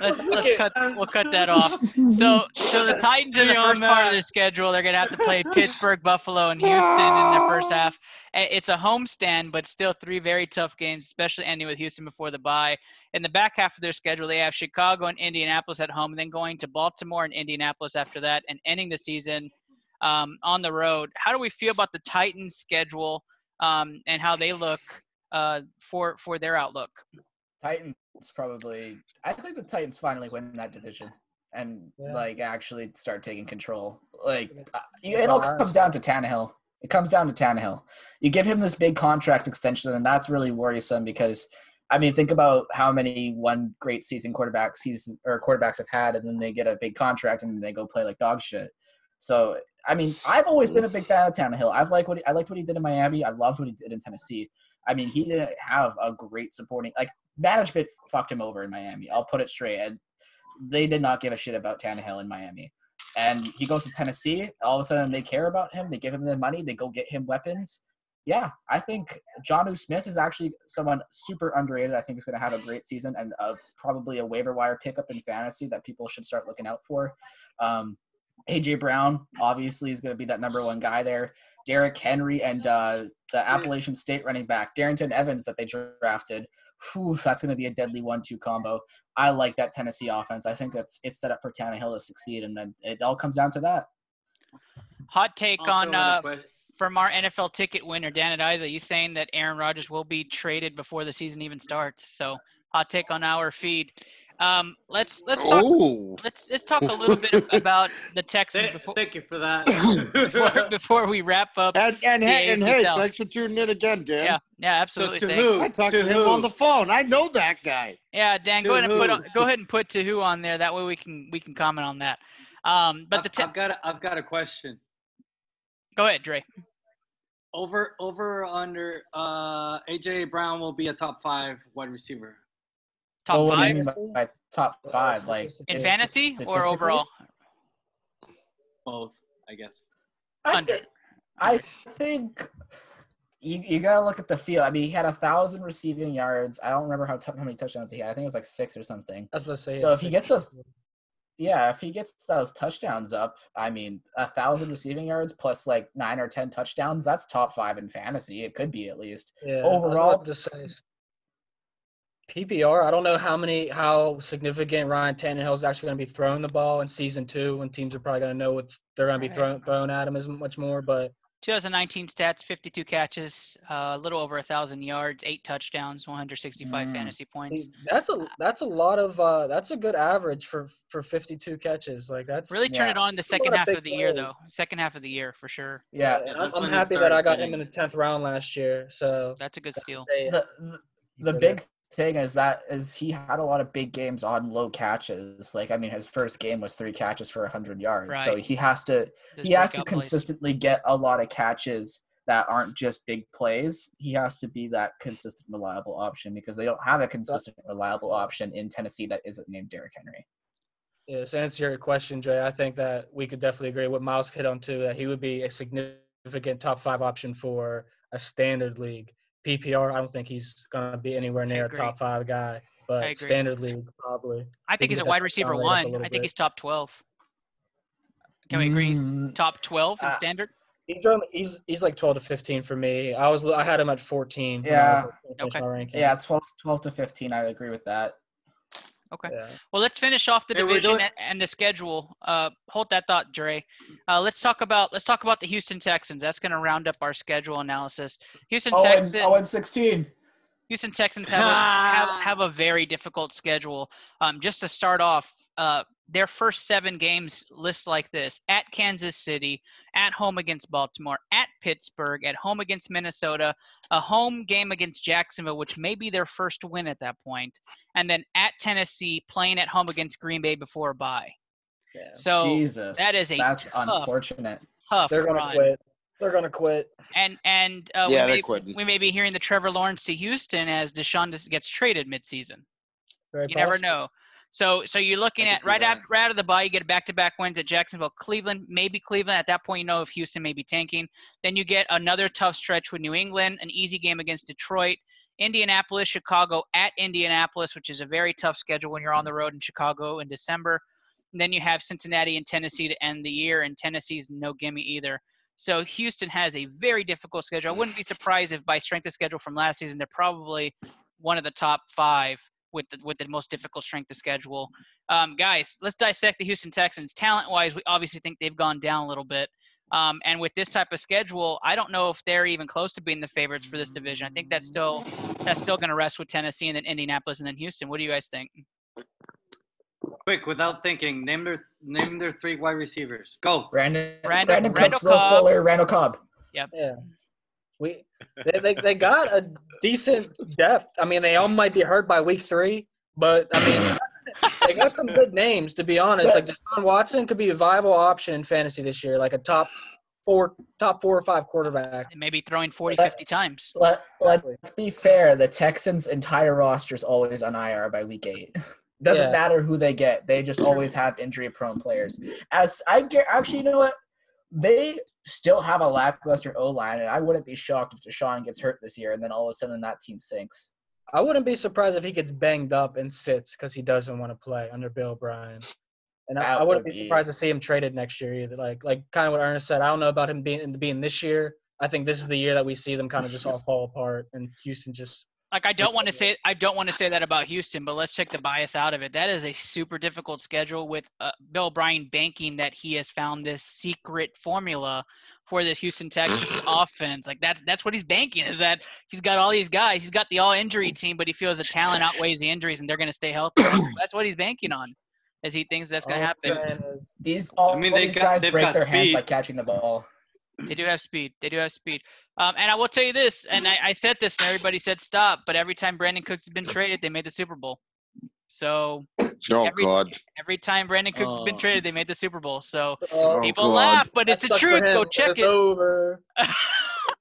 Let's let's cut we'll cut that off. So so the Titans in the Beyond first part of their schedule, they're gonna have to play Pittsburgh, Buffalo, and Houston in the first half. It's a homestand, but still three very tough games, especially ending with Houston before the bye. In the back half of their schedule, they have Chicago and Indianapolis at home, and then going to Baltimore and Indianapolis after that, and ending the season um, on the road. How do we feel about the Titans' schedule um, and how they look uh, for for their outlook? Titans probably. I think the Titans finally win that division and Yeah. like actually start taking control. Like uh, it all comes down to Tannehill. It comes down to Tannehill. You give him this big contract extension, and that's really worrisome because. I mean, think about how many one great season quarterback season or quarterbacks have had, and then they get a big contract and they go play like dog shit. So, I mean, I've always been a big fan of Tannehill. I've liked what he, I liked what he did in Miami. I loved what he did in Tennessee. I mean, he didn't have a great supporting like management fucked him over in Miami. I'll put it straight. And they did not give a shit about Tannehill in Miami. And he goes to Tennessee. All of a sudden, they care about him. They give him the money. They go get him weapons. Yeah, I think Jonnu Smith is actually someone super underrated. I think is going to have a great season and uh, probably a waiver wire pickup in fantasy that people should start looking out for. Um, AJ Brown obviously is going to be that number one guy there. Derrick Henry and uh, the Appalachian State running back Darrynton Evans that they drafted. Whew, that's going to be a deadly one-two combo. I like that Tennessee offense. I think it's it's set up for Tannehill to succeed, and then it all comes down to that. Hot take I'll on throw in a uh, from our NFL ticket winner, Dan Adiza. He's saying that Aaron Rodgers will be traded before the season even starts. So hot take on our feed. Um, let's let's talk Oh, let's let's talk a little bit about the Texans Th- before Thank you for that. before, before we wrap up. and and The hey, and hey, thanks for tuning in again, Dan. Yeah, yeah, so absolutely. to Thanks. who? I talked to, To him who? on the phone. I know that guy. Yeah, Dan, go To ahead and put who? on, go ahead and put to who on there. That way we can we can comment on that. Um, but I've, the te- I've got a, I've got a question. go ahead, Dre. Over over or under uh AJ Brown will be a top five wide receiver. Top Well, what do you five mean by top five? Like in fantasy or overall? Both, I guess. I Under. think, I think you, you gotta look at the field. I mean, he had a thousand receiving yards. I don't remember how, t- how many touchdowns he had. I think it was like six or something. I was about to say. So it's if he gets those- Yeah, if he gets those touchdowns up, I mean, a thousand receiving yards plus like nine or ten touchdowns, that's top five in fantasy. It could be at least. yeah, overall- to say PPR. I don't know how many how significant Ryan Tannehill is actually going to be throwing the ball in season two when teams are probably going to know what they're going to be Right. thrown thrown at him as much more. But 2019 stats: 52 catches, uh, a little over a thousand yards, eight touchdowns, 165 Mm. fantasy points. See, That's a that's a lot of uh that's a good average for for 52 catches. Like that's Really turn Yeah. it on the second half big of the year, though. Second half of the year for sure. Yeah. and Yeah, I'm, I'm happy that I got him in the 10th round last year. So That's a good steal. The, the, the big thing is that is he had a lot of big games on low catches. Like I mean, his first game was three catches for hundred yards. So he has to Those he has to breakout plays. consistently get a lot of catches that aren't just big plays. He has to be that consistent, reliable option because they don't have a consistent, reliable option in Tennessee that isn't named Derrick Henry. Yeah, to answer your question, Jay, I think that we could definitely agree with Miles hit on too, that he would be a significant top five option for a standard league. PPR, I don't think he's gonna be anywhere near a top five guy, but agree. standard league probably. I think he he's a wide receiver elevate up a one. I think bit. he's top 12. Can we agree? He's Mm, top 12 in Uh, standard? He's around, he's he's like twelve to fifteen for me. I was I had him at fourteen. when I was, Yeah. like, trying to finish Okay. my ranking. yeah, 12, 12 to fifteen. I agree with that. Okay. Yeah. Well, let's finish off the Hey, division doing- and, and the schedule. Uh, hold that thought, Dre. Uh, let's talk about let's talk about the Houston Texans. That's going to round up our schedule analysis. Houston Oh, Texans. oh, and sixteen. Houston Texans have a, have, have a very difficult schedule. Um, just to start off, uh, their first seven games list like this: at Kansas City, at home against Baltimore, at Pittsburgh, at home against Minnesota, a home game against Jacksonville, which may be their first win at that point, and then at Tennessee, playing at home against Green Bay before a bye. Yeah. So Jesus, that is a that's tough, unfortunate. tough They're gonna quit. They're gonna quit. And and uh, Yeah, we, may, quitting. we may be hearing the Trevor Lawrence to Houston as Deshaun gets traded midseason. Very You never know. So so you're looking at right that. after right out of the bye, you get back to back wins at Jacksonville, Cleveland, maybe Cleveland. At that point, you know if Houston may be tanking. Then you get another tough stretch with New England, an easy game against Detroit, Indianapolis, Chicago at Indianapolis, which is a very tough schedule when you're on the road in Chicago in December. And then you have Cincinnati and Tennessee to end the year, and Tennessee's no gimme either. So Houston has a very difficult schedule. I wouldn't be surprised if by strength of schedule from last season, they're probably one of the top five with the, with the most difficult strength of schedule. Um, guys, let's dissect the Houston Texans. Talent wise, we obviously think they've gone down a little bit. Um, and with this type of schedule, I don't know if they're even close to being the favorites for this division. I think that's still that's still going to rest with Tennessee and then Indianapolis and then Houston. What do you guys think? Quick, without thinking, name their name their three wide receivers. Go. Brandon, Randall- Brandon Randall Cooks, Will Cobb. Fuller, Randall Cobb. Yeah. We they, they they got a decent depth. I mean, they all might be hurt by week three, but I mean, they got some good names to be honest. Like Deshaun Watson could be a viable option in fantasy this year, like a top four, top four or five quarterback. Maybe throwing 40, But- 50 times. Let, let's be fair. The Texans' entire roster is always on IR by week eight. Doesn't Yeah. matter who they get. They just always have injury-prone players. As I get, actually, you know what? They still have a lackluster O line, and I wouldn't be shocked if Deshaun gets hurt this year, and then all of a sudden that team sinks. I wouldn't be surprised if he gets banged up and sits because he doesn't want to play under Bill O'Brien. And I, I wouldn't would be be- surprised to see him traded next year either. Like like kind of what Ernest said. I don't know about him being being this year. I think this is the year that we see them kind of just all fall apart and Houston just Like I don't want to say I don't want to say that about Houston, but let's take the bias out of it. That is a super difficult schedule with uh, Bill O'Brien banking that he has found this secret formula for this Houston Texans offense. Like that's that's what he's banking is that he's got all these guys. He's got the all injury team, but he feels the talent outweighs the injuries and they're going to stay healthy. That's, that's what he's banking on. As he thinks that's going to happen. saying These all, I mean, all they these got- guys break got their hands by catching the ball. They do have speed. They do have speed. Um, and I will tell you this, and I, I said this, and everybody said stop. But every time Brandin Cooks has been traded, they made the Super Bowl. So Oh Every- God. every time Brandin Cooks has been Oh. traded, they made the Super Bowl. So Oh, people God. laugh, but that it's the truth. Go check It's it. over.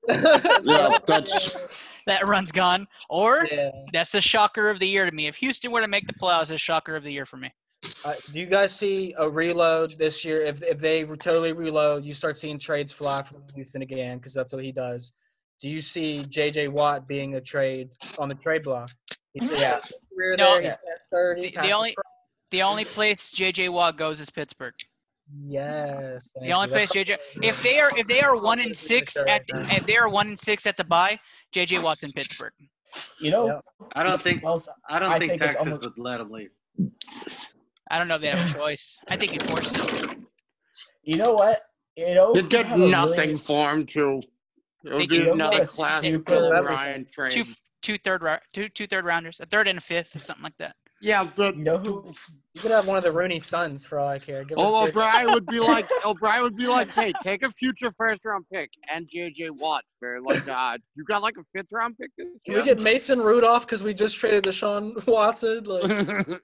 Yeah, that's That run's gone. Or Yeah. that's the shocker of the year to me. If Houston were to make the playoffs, it's a shocker of the year for me. Uh, do you guys see a reload this year? If if they totally reload, you start seeing trades fly from Houston again because that's what he does. Do you see J.J. Watt being a trade on the trade block? He's Yeah. career No. there. He's past thirty. The, the only the only place JJ Watt goes is Pittsburgh. yes. The only place JJ if they are if they are one and six at the, if they are one and six at the bye, JJ Watt's in Pittsburgh. You know, I don't think else, I don't I think, think Texas almost- would let him leave. I don't know if they have a choice. I think he forced them. you know what? You know, You'd get nothing really- for him too. It They would be do. another They- classic they- Bill they- O'Brien trade. Two two third rou- two two third rounders, a third and a fifth, or something like that. Yeah, but You know who? You could have one of the Rooney sons for all I care. Give us Oh, Jay- O'Brien would be like O'Brien would be like, hey, take a future first round pick and JJ Watt for like uh you got like a fifth round pick this Can year? we get Mason Rudolph because we just traded Deshaun Watson? Like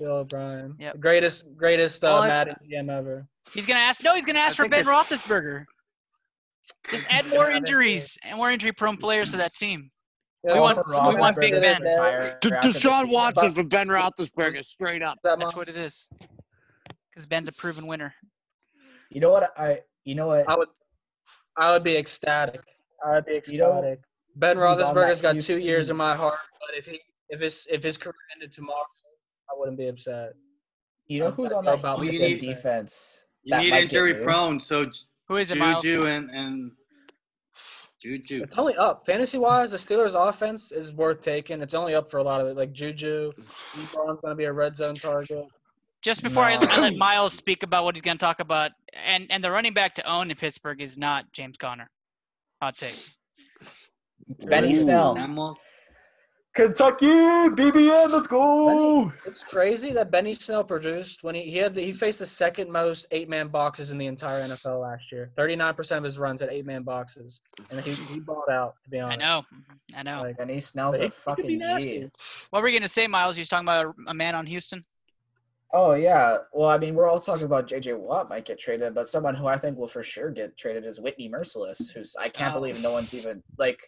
Bill O'Brien, Yep. The greatest, greatest uh, Well, Madden GM ever. He's gonna ask. No, he's gonna ask I for Ben it's- Roethlisberger. Just add more injuries and more injury-prone players to that team. Yeah, We want- we want Big that Ben. they- Retire De- after the Deshaun. Watson for Ben Roethlisberger, straight up. that That's what it is. Because Ben's a proven winner. You know what? I. You know what? I would, I would be ecstatic. I would be ecstatic. You know ben Roethlisberger's got two Houston- years in my heart, but if he, if his, if his career ended tomorrow, I wouldn't be upset. You know I who's on that about Houston need. defense? You need injury prone, so Who is it, Juju and, and Juju. It's only up fantasy wise. The Steelers' offense is worth taking. It's only up for a lot of it. Like Juju, Ebron's going to be a red zone target. Just before I, No. I let Miles speak about what he's going to talk about, and and the running back to own in Pittsburgh is not James Conner. Hot take. It's Benny Ooh. Snell. Animals. Kentucky BBN, let's go. It's crazy that Benny Snell produced when he he had the, he faced the second most eight man boxes in the entire NFL last year. Thirty nine percent of his runs at eight man boxes, and he he balled out. To be honest, I know. I know. Like, Benny Snell's He- a he fucking nasty. G. What were you going to say, Miles? You was talking about a, a man on Houston. Oh yeah. Well, I mean, we're all talking about JJ Watt might get traded, but someone who I think will for sure get traded is Whitney Mercilus, who's I can't Oh. believe no one's even like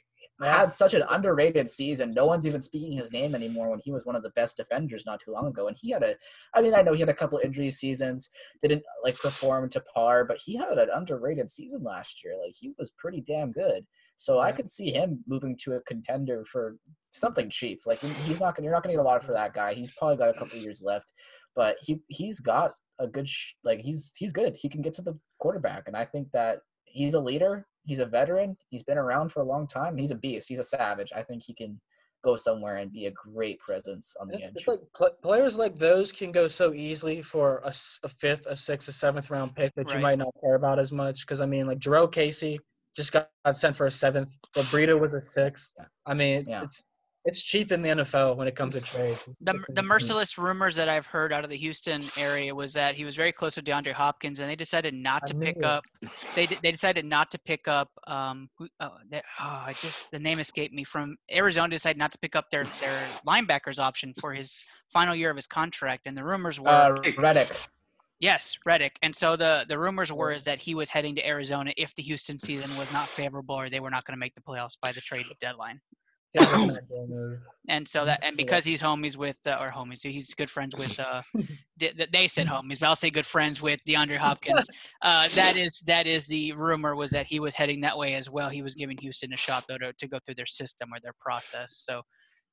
Yeah. had such an underrated season. No one's even speaking his name anymore when he was one of the best defenders not too long ago. And he had a I mean, I know he had a couple injury seasons, didn't like perform to par, but he had an underrated season last year. Like he was pretty damn good. So I could see him moving to a contender for something cheap. Like he's not gonna you're not gonna get a lot for that guy. He's probably got a couple years left, but he he's got a good sh- like he's he's good. He can get to the quarterback, and I think that he's a leader. He's a veteran. He's been around for a long time. He's a beast. He's a savage. I think he can go somewhere and be a great presence on the It's, edge. it's like pl- players like those can go so easily for a fifth, a sixth, a seventh round pick that you might not care about as much. Because I mean, like Jurrell Casey just got, got sent for a seventh. but Breida was a sixth. Yeah. I mean, it's, Yeah. it's it's cheap in the NFL when it comes to trade. The, the Mercilus rumors that I've heard out of the Houston area was that he was very close with DeAndre Hopkins, and they decided not to pick it. up. They they decided not to pick up. Um, who, oh, they, oh, I just the name escaped me. From Arizona, decided not to pick up their their linebackers option for his final year of his contract, and the rumors were Uh, Reddick. yes, Reddick. And so the the rumors were is that he was heading to Arizona if the Houston season was not favorable or they were not going to make the playoffs by the trade deadline. Yeah, that's not a good move. and so that and because he's homies with uh, or homies he's good friends with uh they, they said homies but i'll say good friends with deandre hopkins. Uh that is that is the rumor was that he was heading that way as well. He was giving houston a shot though to, to go through their system or their process. So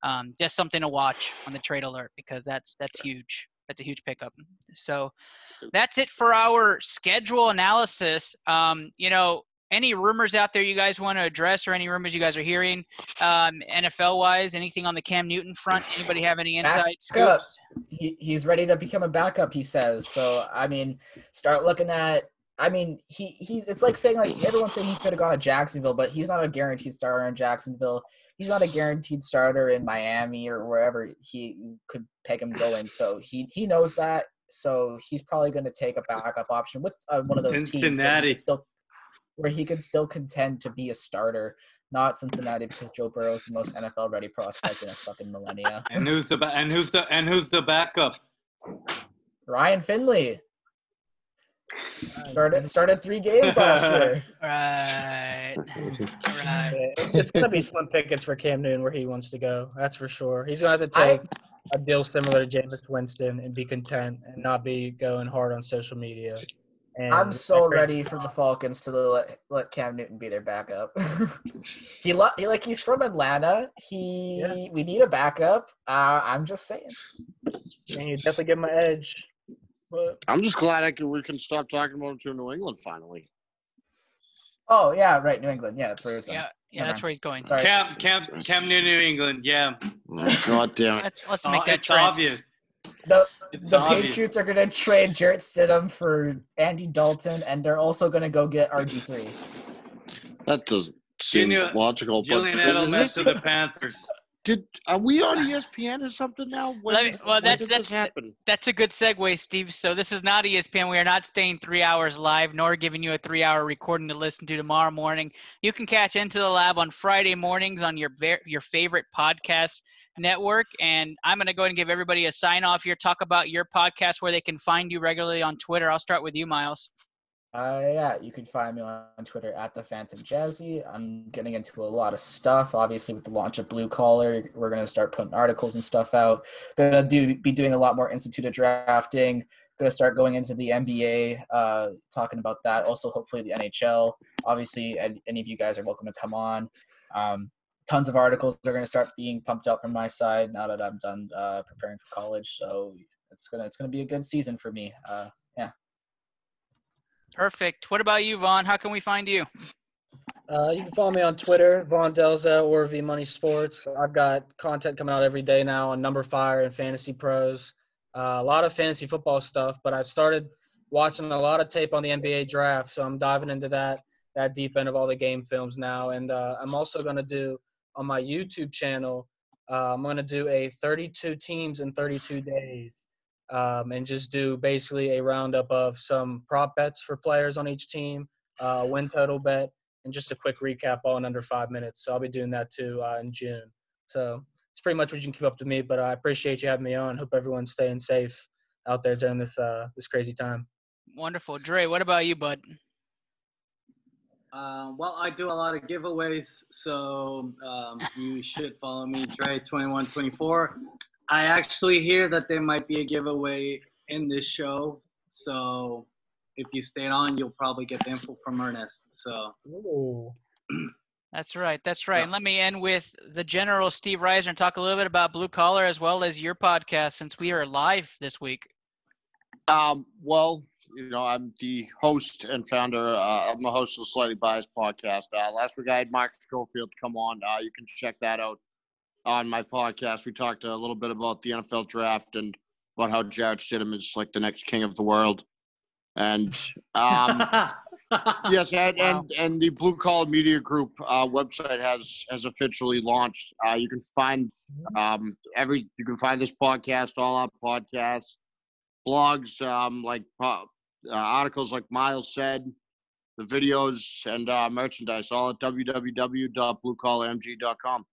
um just something to watch on the trade alert because that's that's huge. That's a huge pickup. So that's it for our schedule analysis. Um you know any rumors out there you guys want to address or any rumors you guys are hearing um, NFL wise? Anything on the Cam Newton front? Anybody have any Back insight scoops? he, he's ready to become a backup he says so i mean start looking at i mean he he's it's like saying like everyone's saying he could have gone to jacksonville but he's not a guaranteed starter in jacksonville he's not a guaranteed starter in miami or wherever he could peg him going so he he knows that so he's probably going to take a backup option with uh, one of those teams Cincinnati. can still where he can still contend to be a starter not cincinnati because joe burrow is the most nfl ready prospect in a fucking millennia And who's the ba- and who's the and who's the backup? ryan finley Started started three games last year. Right. right. It's- it's gonna be slim pickets for Cam Newton where he wants to go. That's for sure. He's gonna have to take a deal similar to Jameis Winston and be content and not be going hard on social media. And I'm so ready for the Falcons to let let Cam Newton be their backup. he, lo- he like he's from Atlanta. He Yeah. we need a backup. Uh, I'm just saying. And you definitely give him an edge. But I'm just glad I can, we can stop talking about him to New England finally. Oh yeah, right, New England. Yeah, that's where he was going. Yeah, yeah, that's where he's going. Sorry. Cam Cam Cam New New England. Yeah, Oh, God damn it. Let's let's Oh, make that it's trend. obvious. The It's the obvious. Patriots are gonna trade Jarrett Stidham for Andy Dalton, and they're also gonna go get RG three. That doesn't seem Junior- logical. Julian Edelman to the Panthers. did are we on ESPN or something now? When, me- well, that's- that's- happen? That's a good segue, Steve. So this is not ESPN. We are not staying three hours live, nor giving you a three-hour recording to listen to tomorrow morning. You can catch Into the Lab on Friday mornings on your your favorite podcast network. And I'm going to go ahead and give everybody a sign off here. Talk about your podcast, where they can find you regularly on Twitter. I'll start with you, Miles. Uh, yeah, you can find me on Twitter at the Phantom Jazzy. I'm getting into a lot of stuff. Obviously, with the launch of Blue Collar, we're gonna start putting articles and stuff out. Gonna do be doing a lot more instituted drafting. Gonna start going into the NBA, uh, talking about that. Also, hopefully the NHL. Obviously, any of you guys are welcome to come on. Um, tons of articles are gonna start being pumped out from my side now that I'm done uh, preparing for college. So it's gonna it's gonna be a good season for me. Uh, yeah. Perfect. What about you, Vaughn? How can we find you? Uh, you can follow me on Twitter, Von Delza or V Money Sports. I've got content coming out every day now on Number Fire and Fantasy Pros. Uh, a lot of fantasy football stuff, but I've started watching a lot of tape on the NBA draft, so I'm diving into that that deep end of all the game films now. And uh, I'm also going to do on my YouTube channel. Uh, I'm going to do a 32 teams in 32 days, um, and just do basically a roundup of some prop bets for players on each team, uh, win total bet, and just a quick recap all in under five minutes. So I'll be doing that too uh, in June. So it's pretty much what you can keep up to me. But I appreciate you having me on. Hope everyone's staying safe out there during this uh, this crazy time. Wonderful, Dre. What about you, bud? Uh, well, I do a lot of giveaways, so um, you should follow me, Dre2124. I actually hear that there might be a giveaway in this show, so if you stay on, you'll probably get the info from Ernest. So Ooh. That's right. That's right. Yeah. And let me end with the general Steve Reiser and talk a little bit about Blue Collar as well as your podcast since we are live this week. Um, well, you know, I'm the host and founder. Uh, I'm the host of the Slightly Biased podcast. Uh, last week I had Mark Schofield come on. Uh, you can check that out on my podcast. We talked a little bit about the NFL draft and about how Jarrett Stidham is like the next king of the world. And um, yes, and, Wow. and and the Blue Collar Media Group uh, website has has officially launched. Uh, you can find um, every you can find this podcast, all our podcasts, blogs, um, like uh, uh, articles like Miles said, the videos and uh, merchandise, all at www.bluecollarmg.com.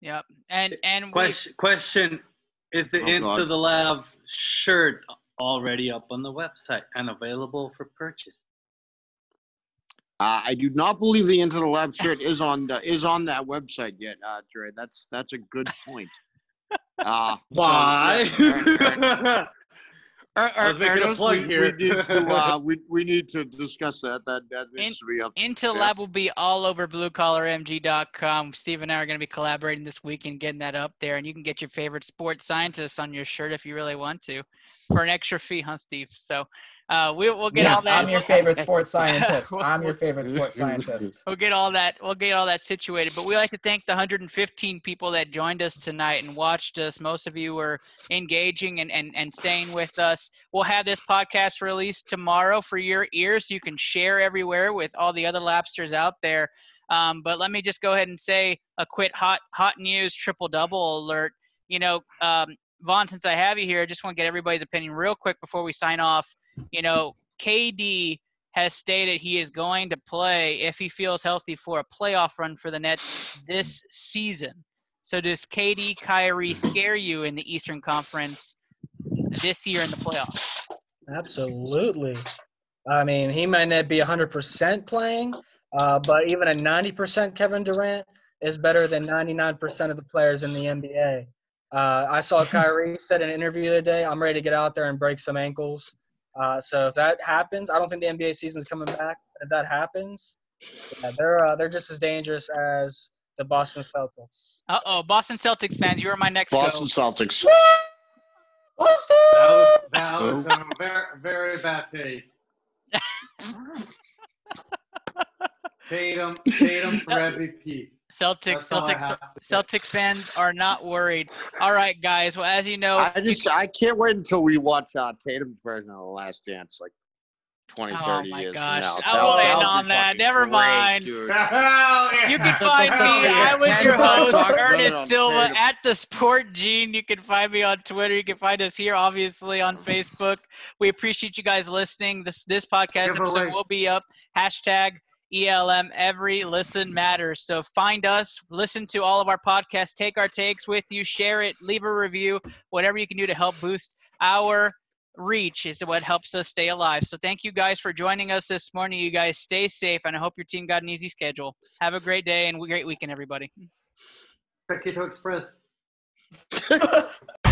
Yep. And and we, question, question is the Oh, Into God. the Lab shirt already up on the website and available for purchase? Uh, I do not believe the Into the Lab shirt is on the, is on that website yet, uh, Dre. That's that's a good point. Uh, so, Why? yes, Er- Er- Er- I was making a Ernest, plug we, here. we need to uh, we, we need to discuss that. That that needs to be up. Into Yeah. Lab will be all over bluecollarmg.com. Steve and I are going to be collaborating this week and getting that up there. And you can get your favorite sports scientists on your shirt if you really want to for an extra fee, huh, Steve? So uh, we, we'll get yeah, all that. I'm your favorite sports scientist. I'm your favorite sports scientist. We'll get all that. We'll get all that situated. But we like to thank the 115 people that joined us tonight and watched us. Most of you were engaging and, and, and staying with us. We'll have this podcast released tomorrow for your ears. You can share everywhere with all the other Lapsters out there. Um, but let me just go ahead and say a quick hot hot news triple double alert. You know, um, Vaughn, since I have you here, I just want to get everybody's opinion real quick before we sign off. You know, KD has stated he is going to play if he feels healthy for a playoff run for the Nets this season. So does KD Kyrie scare you in the Eastern Conference this year in the playoffs? Absolutely. I mean, he might not be 100% playing, uh, but even a 90% Kevin Durant is better than 99% of the players in the NBA. Uh, I saw Kyrie said in an interview the other day, I'm ready to get out there and break some ankles. Uh, so if that happens, I don't think the NBA season's coming back. But if that happens, yeah, they're uh, they're just as dangerous as the Boston Celtics. Uh oh, Boston Celtics fans, you are my next Boston go. Celtics. That was, that was a very, very bad take. Tatum, Tatum for MVP. Celtics, That's all I Celtics, have to say. Celtics fans are not worried. All right, guys. Well, as you know, I just I can't wait until we watch uh, Tatum's version of The Last Dance, like 20, Oh 30 my years gosh. from now. I That- won't end be on that. Never great, mind. dude. Yeah. You can find me. That's like was your host, Ernest Silva Tatum. at the Sport Gene. You can find me on Twitter. You can find us here, obviously, on Facebook. We appreciate you guys listening. This this podcast episode will be up. Hashtag ELM. Every listen matters. So find us, listen to all of our podcasts, take our takes with you, share it, leave a review, whatever you can do to help boost our reach is what helps us stay alive. So thank you guys for joining us this morning. You guys stay safe, and I hope your team got an easy schedule. Have a great day and a great weekend, everybody. Taquito Express.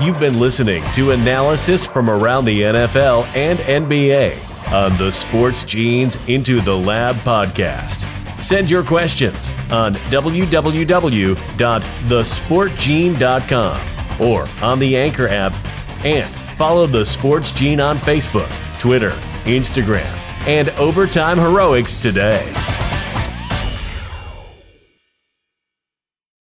You've been listening to analysis from around the NFL and NBA on the Sports Genes Into the Lab podcast. Send your questions on www.thesportgene.com or on the Anchor app and follow the Sports Gene on Facebook, Twitter, Instagram, and Overtime Heroics today.